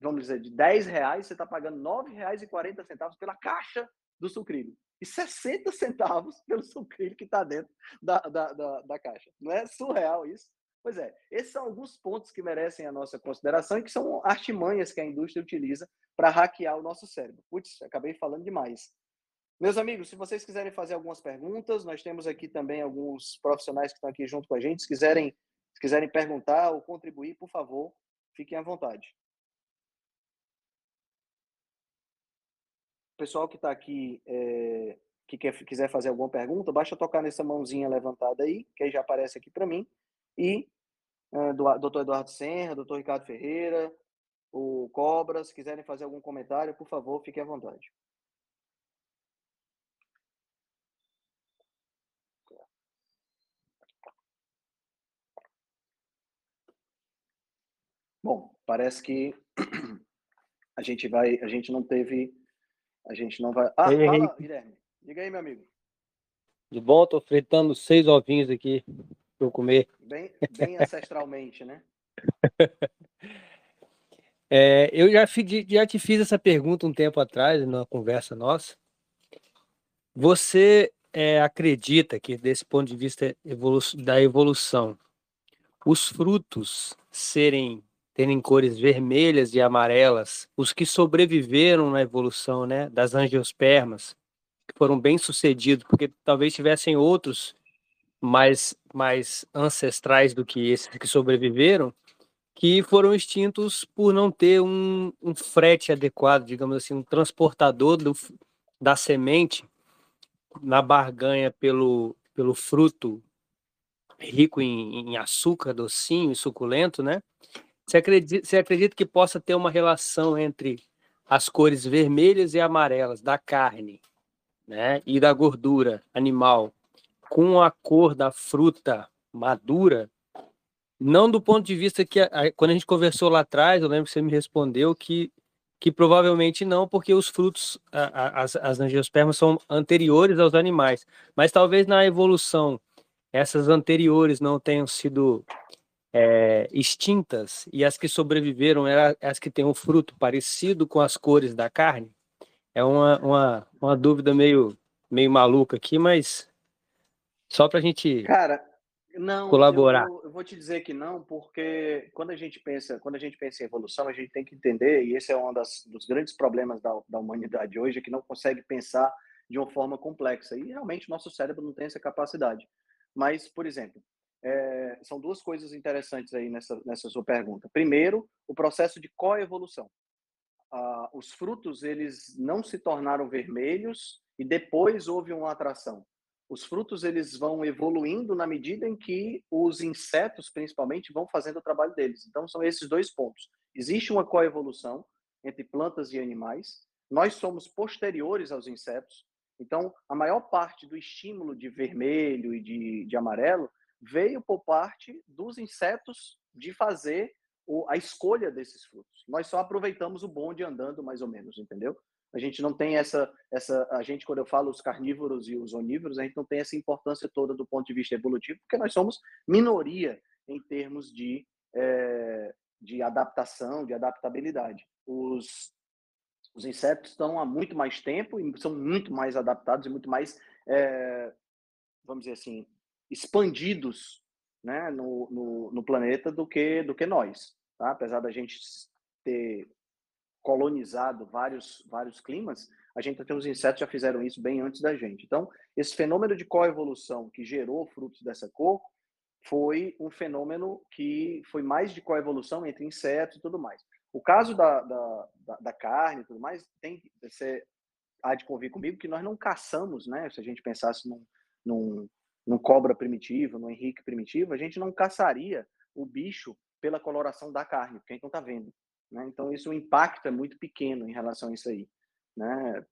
vamos dizer, de 10 reais, você está pagando R$ 9,40 pela caixa do sucrilho. E 60 centavos pelo sucrilho que está dentro da, da, da, da caixa. Não é surreal isso? Pois é, esses são alguns pontos que merecem a nossa consideração e que são artimanhas que a indústria utiliza para hackear o nosso cérebro. Putz, acabei falando demais. Meus amigos, se vocês quiserem fazer algumas perguntas, nós temos aqui também alguns profissionais que estão aqui junto com a gente. Se quiserem, se quiserem perguntar ou contribuir, por favor, fiquem à vontade. O pessoal que está aqui, é, que quer, quiser fazer alguma pergunta, basta tocar nessa mãozinha levantada aí, que aí já aparece aqui para mim. E é, do, doutor Eduardo Serra, doutor Ricardo Ferreira, o Cobra, se quiserem fazer algum comentário, por favor, fiquem à vontade. Bom, parece que a gente vai, a gente não teve, a gente não vai. Ah, ei, fala, Guilherme. Diga aí, meu amigo. De bom, tô fritando seis ovinhos aqui para eu comer. Bem, bem ancestralmente, né? É, eu já, já te fiz essa pergunta um tempo atrás, numa conversa nossa. Você é, acredita que, desse ponto de vista evolu da evolução, os frutos serem terem cores vermelhas e amarelas, os que sobreviveram na evolução, né, das angiospermas, que foram bem sucedidos, porque talvez tivessem outros mais mais ancestrais do que esses que sobreviveram, que foram extintos por não ter um, um frete adequado, digamos assim, um transportador do, da semente na barganha pelo, pelo fruto rico em, em açúcar, docinho e suculento, né? Você acredita, você acredita que possa ter uma relação entre as cores vermelhas e amarelas da carne né, e da gordura animal com a cor da fruta madura? Não do ponto de vista que, a, quando a gente conversou lá atrás, eu lembro que você me respondeu que, que provavelmente não, porque os frutos, as, as angiospermas são anteriores aos animais. Mas talvez na evolução essas anteriores não tenham sido é, extintas e as que sobreviveram eram as que têm um fruto parecido com as cores da carne? É uma, uma, uma dúvida meio, meio maluca aqui, mas só para a gente Cara, não, colaborar. Eu, eu, vou te dizer que não, porque quando a gente pensa, quando a gente pensa em evolução, a gente tem que entender, e esse é um das, dos grandes problemas da, da humanidade hoje, é que não consegue pensar de uma forma complexa. E realmente nosso cérebro não tem essa capacidade. Mas, por exemplo, é, são duas coisas interessantes aí nessa, nessa sua pergunta. Primeiro, o processo de coevolução. Ah, os frutos eles não se tornaram vermelhos e depois houve uma atração. Os frutos eles vão evoluindo na medida em que os insetos, principalmente, vão fazendo o trabalho deles. Então, são esses dois pontos. Existe uma coevolução entre plantas e animais. Nós somos posteriores aos insetos. Então, a maior parte do estímulo de vermelho e de, de amarelo veio por parte dos insetos de fazer o, a escolha desses frutos. Nós só aproveitamos o bonde andando, mais ou menos, entendeu? A gente não tem essa, essa, a gente quando eu falo os carnívoros e os onívoros, a gente não tem essa importância toda do ponto de vista evolutivo, porque nós somos minoria em termos de, é, de adaptação, de adaptabilidade. Os, os insetos estão há muito mais tempo e são muito mais adaptados e muito mais, é, vamos dizer assim, expandidos né, no, no, no, planeta do que, do que nós. Tá? Apesar da gente ter colonizado vários, vários climas, a gente tem os insetos já fizeram isso bem antes da gente. Então, esse fenômeno de coevolução que gerou frutos dessa cor foi um fenômeno que foi mais de coevolução entre insetos e tudo mais. O caso da, da, da, da carne e tudo mais, tem, você há de convir comigo que nós não caçamos, né? Se a gente pensasse num, num, num cobra primitivo, no Henrique primitivo, a gente não caçaria o bicho pela coloração da carne, porque a gente não está vendo. Né? Então, isso, o impacto é muito pequeno em relação a isso aí, né?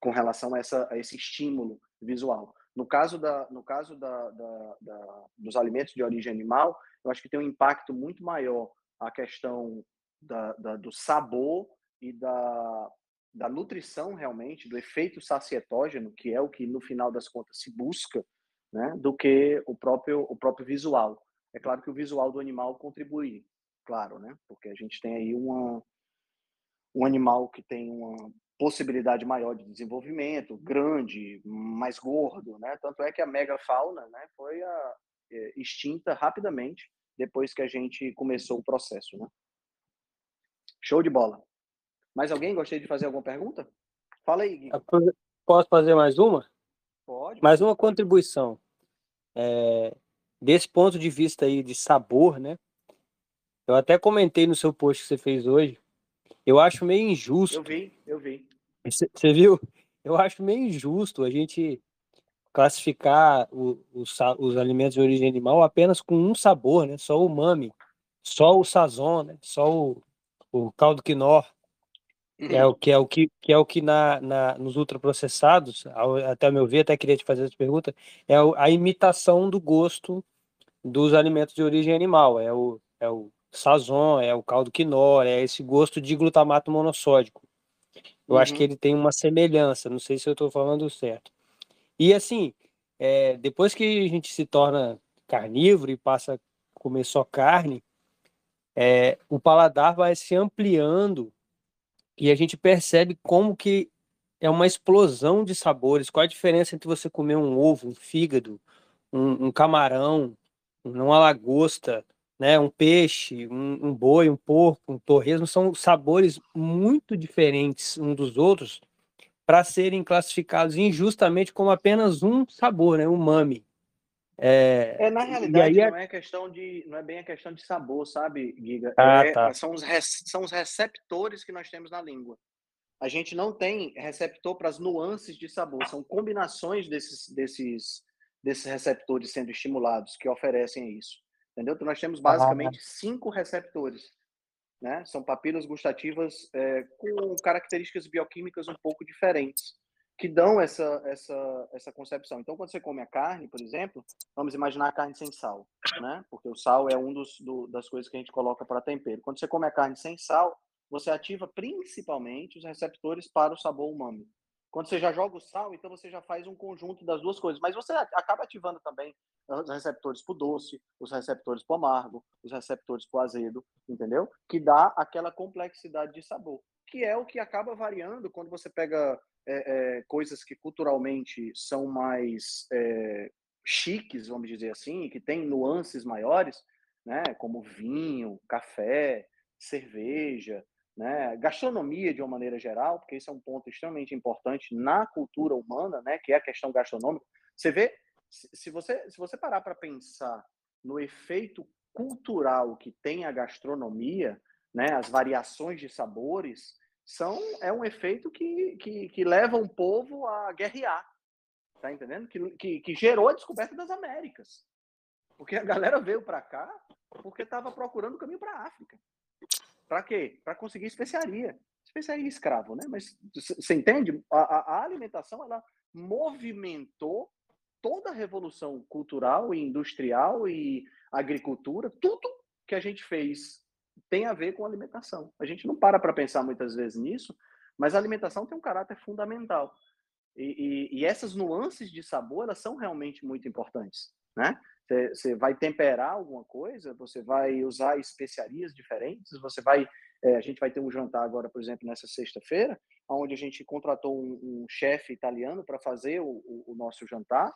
com relação a, essa, a esse estímulo visual. No caso, da, no caso da, da, da, dos alimentos de origem animal, eu acho que tem um impacto muito maior a questão da, da, do sabor e da, da nutrição realmente, do efeito sacietógeno, que é o que no final das contas se busca, né, do que o próprio, o próprio visual. É claro que o visual do animal contribui, claro, né? Porque a gente tem aí uma, um animal que tem uma possibilidade maior de desenvolvimento, grande, mais gordo, né? Tanto é que a megafauna, né, foi a, é, extinta rapidamente depois que a gente começou o processo, né? Show de bola. Mais alguém gostaria de fazer alguma pergunta? Fala aí, Gui. Posso fazer mais uma? Pode. Mais uma contribuição. É, desse ponto de vista aí de sabor, né? Eu até comentei no seu post que você fez hoje. Eu acho meio injusto. Eu vi, eu vi. Você viu? Eu acho meio injusto a gente classificar o, os, os alimentos de origem animal apenas com um sabor, né? Só o umami, só o sazon, né? Só o, o caldo quinó. É o que é o que, que é o que na, na nos ultraprocessados, até meu ver, até queria te fazer essa pergunta, é a imitação do gosto dos alimentos de origem animal. É o, é o sazon, é o caldo quinó, é esse gosto de glutamato monossódico. Eu uhum. acho que uhum. ele tem uma semelhança, não sei se eu estou falando certo. E assim, é, depois que a gente se torna carnívoro e passa a comer só carne, é, o paladar vai se ampliando e a gente percebe como que é uma explosão de sabores. Qual a diferença entre você comer um ovo, um fígado, um, um camarão, uma lagosta, né, um peixe, um, um, boi, um porco, um torresmo, são sabores muito diferentes um dos outros para serem classificados injustamente como apenas um sabor, né, umami. É, é na realidade é... não é questão de não é bem a questão de sabor, sabe, Giga? Ah, é, tá. são, os são os receptores que nós temos na língua. A gente não tem receptor para as nuances de sabor, são combinações desses, desses, desses receptores sendo estimulados que oferecem isso. Entendeu? Então, nós temos basicamente ah. cinco receptores. Né? São papilas gustativas é, com características bioquímicas um pouco diferentes que dão essa, essa, essa concepção. Então, quando você come a carne, por exemplo, vamos imaginar a carne sem sal, né? Porque o sal é um dos do, das coisas que a gente coloca para tempero. Quando você come a carne sem sal, você ativa principalmente os receptores para o sabor umami. Quando você já joga o sal, então você já faz um conjunto das duas coisas. Mas você acaba ativando também os receptores para o doce, os receptores para o amargo, os receptores para o azedo, entendeu? Que dá aquela complexidade de sabor, que é o que acaba variando quando você pega é, é, coisas que culturalmente são mais é, chiques, vamos dizer assim, que têm nuances maiores, né? Como vinho, café, cerveja, né, gastronomia de uma maneira geral, porque isso é um ponto extremamente importante na cultura humana, né, que é a questão gastronômica. Você vê, se você, se você parar para pensar no efeito cultural que tem a gastronomia, né, as variações de sabores, são é um efeito que, que, que leva um povo a guerrear, tá entendendo? Que, que, que gerou a descoberta das Américas. Porque a galera veio para cá porque estava procurando o caminho para a África. Para quê? Para conseguir especiaria. Especiaria escravo, né? Mas você entende? A, a, alimentação ela movimentou toda a revolução cultural e industrial e agricultura, tudo que a gente fez tem a ver com alimentação. A gente não para para pensar muitas vezes nisso, mas a alimentação tem um caráter fundamental. E, e, e essas nuances de sabor, elas são realmente muito importantes, né? Você vai temperar alguma coisa, você vai usar especiarias diferentes, você vai. É, a gente vai ter um jantar agora, por exemplo, nessa sexta-feira, onde a gente contratou um, um chefe italiano para fazer o, o, o, nosso jantar.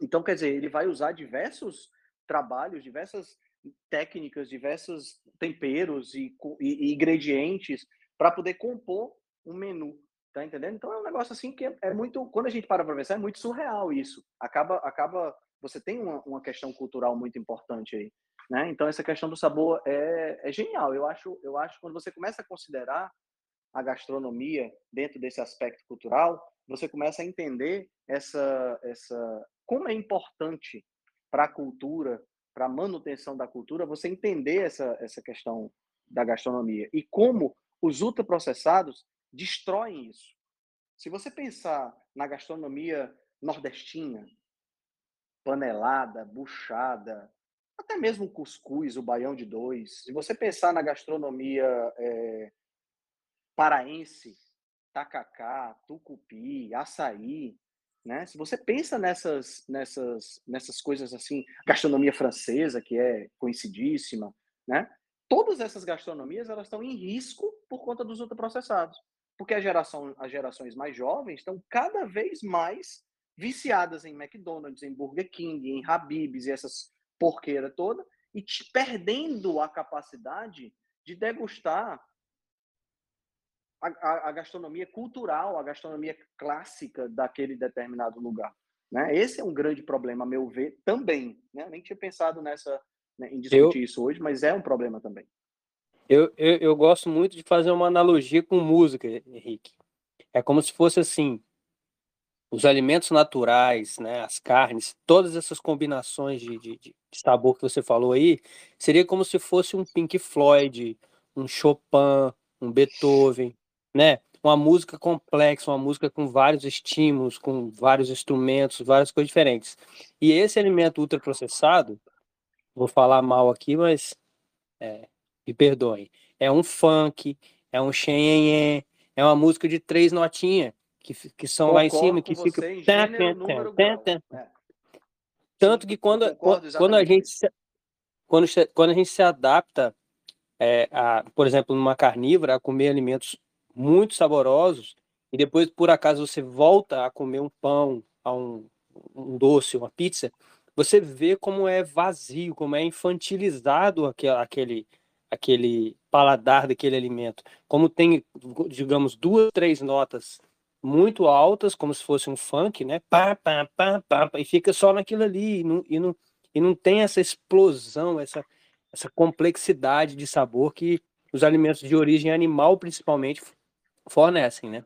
Então, quer dizer, ele vai usar diversos trabalhos, diversas técnicas, diversos temperos e, e, e ingredientes para poder compor um menu. Tá entendendo? Então é um negócio assim que é, é muito. Quando a gente para para pensar, é muito surreal isso. Acaba, acaba. Você tem uma, uma questão cultural muito importante aí. Né? Então essa questão do sabor é, é genial. Eu acho, eu acho quando você começa a considerar a gastronomia dentro desse aspecto cultural, você começa a entender essa, essa como é importante para a cultura, para manutenção da cultura, você entender essa, essa questão da gastronomia e como os ultraprocessados destroem isso. Se você pensar na gastronomia nordestina, panelada, buchada, até mesmo o cuscuz, o baião de dois, se você pensar na gastronomia é, paraense, tacacá, tucupi, açaí, né? Se você pensa nessas, nessas, nessas coisas assim, gastronomia francesa, que é conhecidíssima, né? Todas essas gastronomias elas estão em risco por conta dos ultraprocessados porque a geração, as gerações mais jovens estão cada vez mais viciadas em McDonald's, em Burger King, em Habib's e essas porqueira toda, e perdendo a capacidade de degustar a, a, a, gastronomia cultural, a gastronomia clássica daquele determinado lugar. Né? Esse é um grande problema, a meu ver, também. Né? Nem tinha pensado nessa né, em discutir eu, isso hoje, mas é um problema também. Eu, eu, eu gosto muito de fazer uma analogia com música, Henrique. É como se fosse assim, os alimentos naturais, né, as carnes, todas essas combinações de, de, de, sabor que você falou aí, seria como se fosse um Pink Floyd, um Chopin, um Beethoven, né? Uma música complexa, uma música com vários estímulos, com vários instrumentos, várias coisas diferentes. E esse alimento ultraprocessado, vou falar mal aqui, mas é, me perdoem. É um funk, é um xenhenhen, é uma música de três notinhas que, que são Concordo lá em cima, que fica. É. Tanto que quando, quando a gente se, quando, quando a gente se adapta, é, a, por exemplo, numa carnívora, a comer alimentos muito saborosos, e depois, por acaso, você volta a comer um pão, a um, um doce, uma pizza, você vê como é vazio, como é infantilizado aquele, aquele, aquele paladar daquele alimento. Como tem, digamos, duas, três notas muito altas, como se fosse um funk, né? Pá, pá, pá, pá, e fica só naquilo ali, e não, e não, e não tem essa explosão, essa, essa complexidade de sabor que os alimentos de origem animal, principalmente, fornecem, né?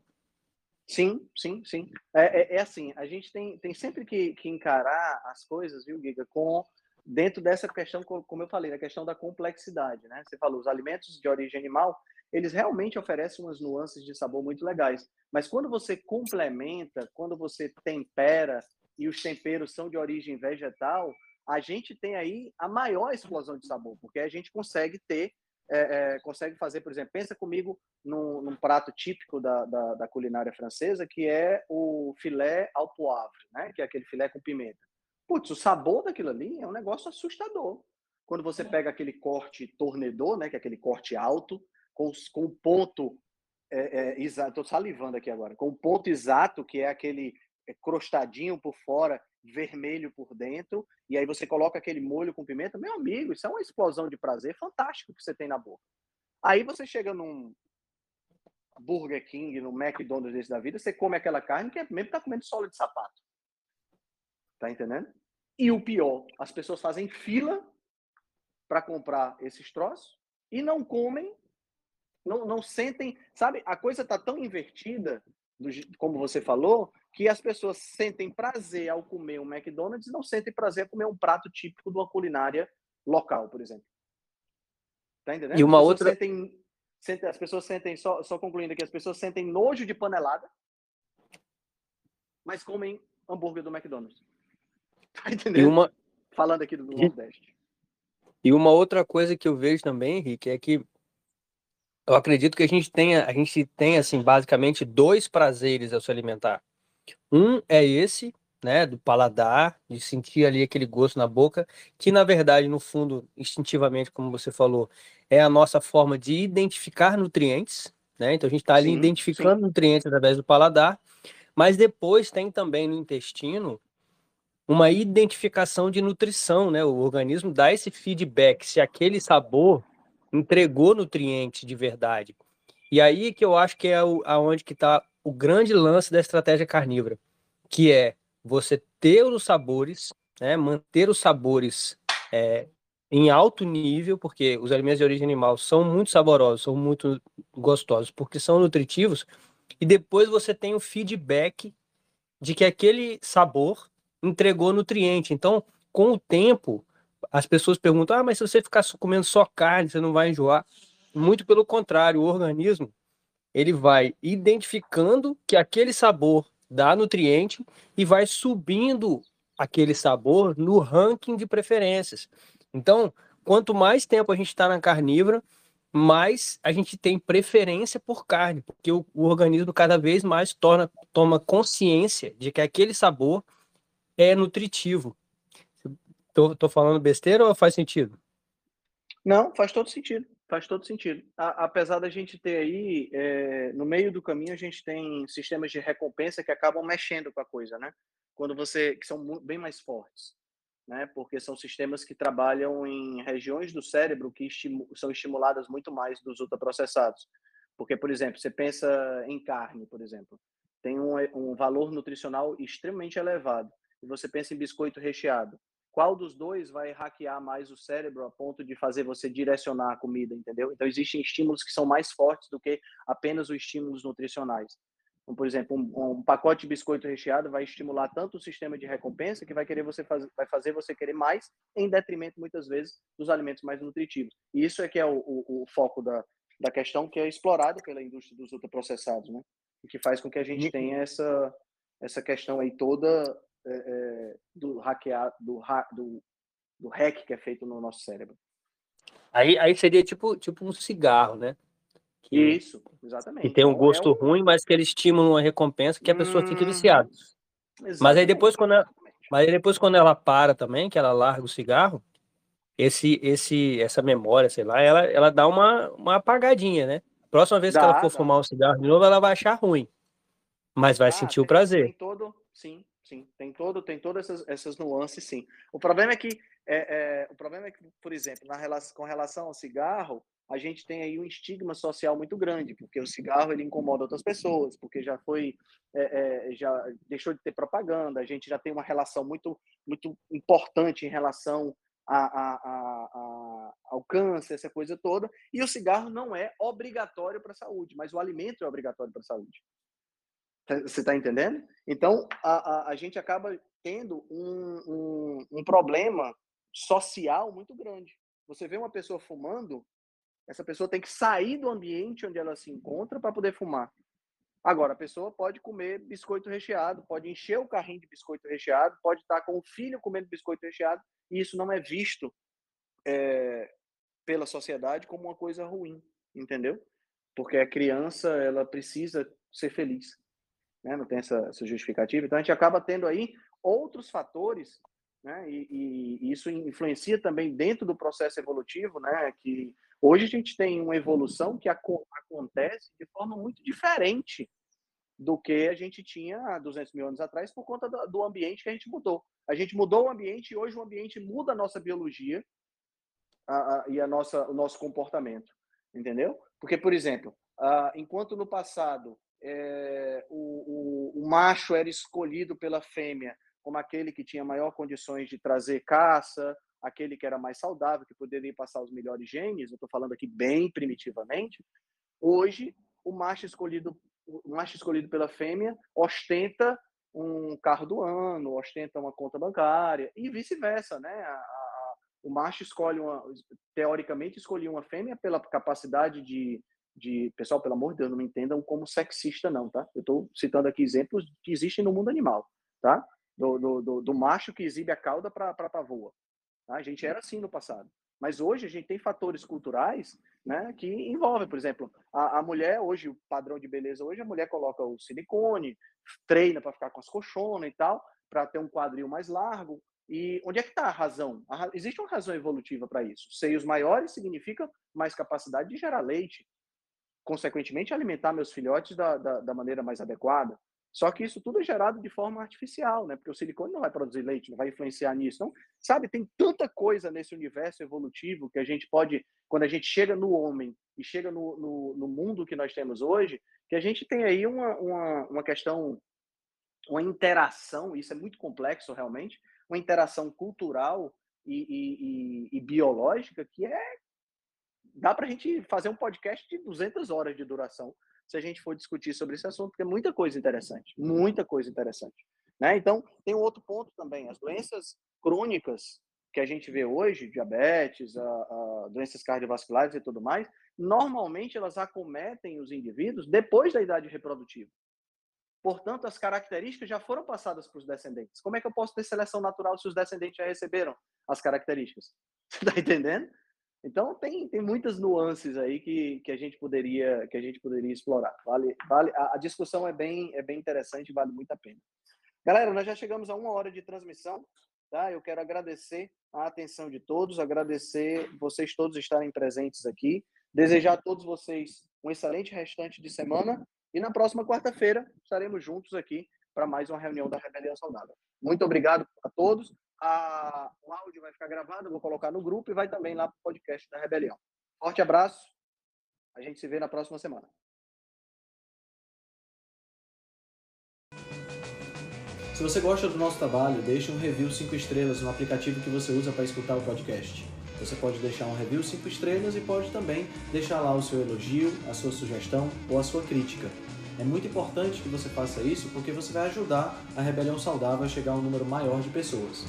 Sim, sim, sim. É, é, é assim, a gente tem, tem sempre que, que encarar as coisas, viu, Giga, com dentro dessa questão, como eu falei, a questão da complexidade, né? Você falou, os alimentos de origem animal, eles realmente oferecem umas nuances de sabor muito legais. Mas quando você complementa, quando você tempera e os temperos são de origem vegetal, a gente tem aí a maior explosão de sabor, porque a gente consegue ter, é, é, consegue fazer, por exemplo, pensa comigo num, num prato típico da, da, da, culinária francesa, que é o filé au poivre, né? que é aquele filé com pimenta. Putz, o sabor daquilo ali é um negócio assustador. Quando você é. pega aquele corte tornedor, né, que é aquele corte alto, com, com o ponto é, é, exato, estou salivando aqui agora, com o ponto exato, que é aquele é, crostadinho por fora, vermelho por dentro, e aí você coloca aquele molho com pimenta, meu amigo, isso é uma explosão de prazer fantástico que você tem na boca. Aí você chega num Burger King, no McDonald's desse da vida, você come aquela carne que é mesmo tá comendo solo de sapato. Tá entendendo? E o pior, as pessoas fazem fila para comprar esses troços e não comem, não, não sentem, sabe? A coisa tá tão invertida, do, como você falou, que as pessoas sentem prazer ao comer um McDonald's e não sentem prazer a comer um prato típico de uma culinária local, por exemplo. Tá entendendo? E uma outra. Sentem, sentem, as pessoas sentem, só, só concluindo aqui, as pessoas sentem nojo de panelada, mas comem hambúrguer do McDonald's. Tá entendendo? E uma... Falando aqui do Nordeste. E uma outra coisa que eu vejo também, Henrique, é que eu acredito que a gente tenha, a gente tem assim, basicamente dois prazeres ao se alimentar. Um é esse, né, do paladar, de sentir ali aquele gosto na boca, que na verdade, no fundo, instintivamente, como você falou, é a nossa forma de identificar nutrientes, né? Então a gente está ali sim, identificando sim. nutrientes através do paladar, mas depois tem também no intestino uma identificação de nutrição, né? O organismo dá esse feedback se aquele sabor entregou nutrientes de verdade. E aí que eu acho que é o, aonde que está o grande lance da estratégia carnívora, que é você ter os sabores, né, manter os sabores é, em alto nível, porque os alimentos de origem animal são muito saborosos, são muito gostosos, porque são nutritivos, e depois você tem o feedback de que aquele sabor entregou nutriente. Então, com o tempo, as pessoas perguntam: ah, mas se você ficar comendo só carne, você não vai enjoar? Muito pelo contrário, o organismo ele vai identificando que aquele sabor dá nutriente e vai subindo aquele sabor no ranking de preferências. Então, quanto mais tempo a gente está na carnívora, mais a gente tem preferência por carne, porque o, o organismo cada vez mais torna, toma consciência de que aquele sabor é nutritivo. Tô falando besteira ou faz sentido? Não, faz todo sentido. Faz todo sentido. A, apesar da gente ter aí, é, no meio do caminho, a gente tem sistemas de recompensa que acabam mexendo com a coisa, né? Quando você, que são bem mais fortes, né? Porque são sistemas que trabalham em regiões do cérebro que estimu são estimuladas muito mais dos ultraprocessados. Porque, por exemplo, você pensa em carne, por exemplo, tem um, um valor nutricional extremamente elevado. E você pensa em biscoito recheado qual dos dois vai hackear mais o cérebro a ponto de fazer você direcionar a comida, entendeu? Então existem estímulos que são mais fortes do que apenas os estímulos nutricionais. Então, por exemplo, um, um, pacote de biscoito recheado vai estimular tanto o sistema de recompensa que vai querer você faz, vai fazer você querer mais, em detrimento muitas vezes dos alimentos mais nutritivos. E isso é que é o, o, o foco da, da questão que é explorado pela indústria dos ultraprocessados, né? E que faz com que a gente tenha essa essa questão aí toda é, é, do hackear, do, do, do hack que é feito no nosso cérebro. Aí, aí seria tipo, tipo um cigarro, né? Que, Isso, exatamente. Que tem um então, gosto é um... ruim, mas que ele estimula uma recompensa que a pessoa hum, fica viciada. Mas aí depois quando ela, mas aí depois quando ela para também, que ela larga o cigarro, esse esse essa memória, sei lá, ela ela dá uma, uma apagadinha, né? Próxima vez dá, que ela for dá. fumar um cigarro de novo, ela vai achar ruim. Mas vai ah, sentir o prazer. Tem todo, sim, sim. Tem todo, tem todas essas, essas nuances, sim. O problema é que, é, é, o problema é que, por exemplo, na relação, com relação ao cigarro, a gente tem aí um estigma social muito grande, porque o cigarro ele incomoda outras pessoas, porque já foi, é, é, já deixou de ter propaganda, a gente já tem uma relação muito, muito importante em relação a, a, a, ao câncer, essa coisa toda, e o cigarro não é obrigatório para a saúde, mas o alimento é obrigatório para a saúde. Tá, você está entendendo? Então, a, a, a, gente acaba tendo um, um, um, problema social muito grande. Você vê uma pessoa fumando, essa pessoa tem que sair do ambiente onde ela se encontra para poder fumar. Agora, a pessoa pode comer biscoito recheado, pode encher o carrinho de biscoito recheado, pode estar com o filho comendo biscoito recheado, e isso não é visto é, pela sociedade como uma coisa ruim, entendeu? Porque a criança, ela precisa ser feliz né? não tem essa, essa, justificativa. Então a gente acaba tendo aí outros fatores, né? E, e, isso influencia também dentro do processo evolutivo, né? Que hoje a gente tem uma evolução que aco acontece de forma muito diferente do que a gente tinha há 200 mil anos atrás por conta do, do ambiente que a gente mudou. A gente mudou o ambiente e hoje o ambiente muda a nossa biologia a, a, e a nossa, o nosso comportamento, entendeu? Porque, por exemplo, uh, enquanto no passado é, o, o, o, macho era escolhido pela fêmea como aquele que tinha maior condições de trazer caça, aquele que era mais saudável, que poderia passar os melhores genes, eu estou falando aqui bem primitivamente, hoje o macho escolhido o macho escolhido pela fêmea ostenta um carro do ano, ostenta uma conta bancária e vice-versa, né? A, a, o macho escolhe uma, teoricamente escolhia uma fêmea pela capacidade de de pessoal, pelo amor de Deus, não me entendam como sexista não, tá? Eu estou citando aqui exemplos que existem no mundo animal, tá? Do, do, do, do macho que exibe a cauda para a pavoa. Tá? A gente era assim no passado. Mas hoje a gente tem fatores culturais né, que envolvem, por exemplo, a, a mulher, hoje, o padrão de beleza hoje, a mulher coloca o silicone, treina para ficar com as coxonas e tal, para ter um quadril mais largo. E onde é que está a razão? A, existe uma razão evolutiva para isso. Seios maiores significa mais capacidade de gerar leite consequentemente, alimentar meus filhotes da, da, da, maneira mais adequada. Só que isso tudo é gerado de forma artificial, né? Porque o silicone não vai produzir leite, não vai influenciar nisso. Então, sabe, tem tanta coisa nesse universo evolutivo que a gente pode, quando a gente chega no homem e chega no, no, no, mundo que nós temos hoje, que a gente tem aí uma, uma, uma questão, uma interação, isso é muito complexo realmente, uma interação cultural e, e, e, e biológica que é. Dá para a gente fazer um podcast de 200 horas de duração se a gente for discutir sobre esse assunto, porque é muita coisa interessante, muita coisa interessante. Né? Então, tem um outro ponto também, as doenças crônicas que a gente vê hoje, diabetes, a, a doenças cardiovasculares e tudo mais, normalmente elas acometem os indivíduos depois da idade reprodutiva. Portanto, as características já foram passadas para os descendentes. Como é que eu posso ter seleção natural se os descendentes já receberam as características? Você está entendendo? Então tem, tem muitas nuances aí que, que a gente poderia que a gente poderia explorar. Vale, vale a, a discussão é bem é bem interessante, vale muito a pena. Galera, nós já chegamos a uma hora de transmissão, tá? Eu quero agradecer a atenção de todos, agradecer vocês todos estarem presentes aqui, desejar a todos vocês um excelente restante de semana e na próxima quarta-feira estaremos juntos aqui para mais uma reunião da Rebelião Saudável. Muito obrigado a todos. A, o áudio vai ficar gravado, vou colocar no grupo e vai também lá para o podcast da Rebelião. Forte abraço. A gente se vê na próxima semana. Se você gosta do nosso trabalho, deixe um review 5 estrelas no aplicativo que você usa para escutar o podcast. Você pode deixar um review 5 estrelas e pode também deixar lá o seu elogio, a sua sugestão ou a sua crítica. É muito importante que você faça isso porque você vai ajudar a Rebelião Saudável a chegar a um número maior de pessoas.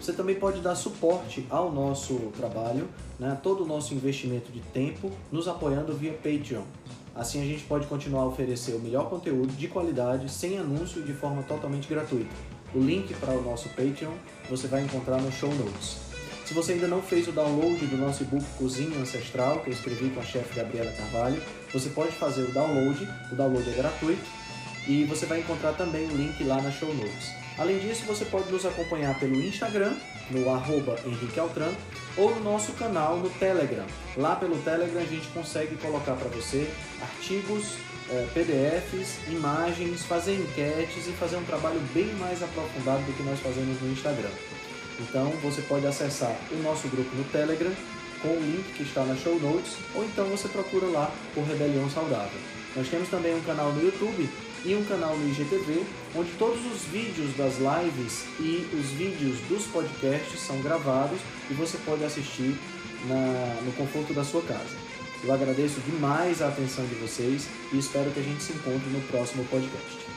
Você também pode dar suporte ao nosso trabalho, né, todo o nosso investimento de tempo, nos apoiando via Patreon. Assim a gente pode continuar a oferecer o melhor conteúdo de qualidade, sem anúncio e de forma totalmente gratuita. O link para o nosso Patreon você vai encontrar no show notes. Se você ainda não fez o download do nosso e-book Cozinha Ancestral, que eu escrevi com a chefe Gabriela Carvalho, você pode fazer o download, o download é gratuito, e você vai encontrar também o link lá na show notes. Além disso, você pode nos acompanhar pelo Instagram, no arroba Henrique Altran, ou no nosso canal no Telegram. Lá pelo Telegram a gente consegue colocar para você artigos, é, PDFs, imagens, fazer enquetes e fazer um trabalho bem mais aprofundado do que nós fazemos no Instagram. Então você pode acessar o nosso grupo no Telegram com o link que está na show notes, ou então você procura lá por Rebelião Saudável. Nós temos também um canal no YouTube e um canal no IGTV, onde todos os vídeos das lives e os vídeos dos podcasts são gravados e você pode assistir na, no conforto da sua casa. Eu agradeço demais a atenção de vocês e espero que a gente se encontre no próximo podcast.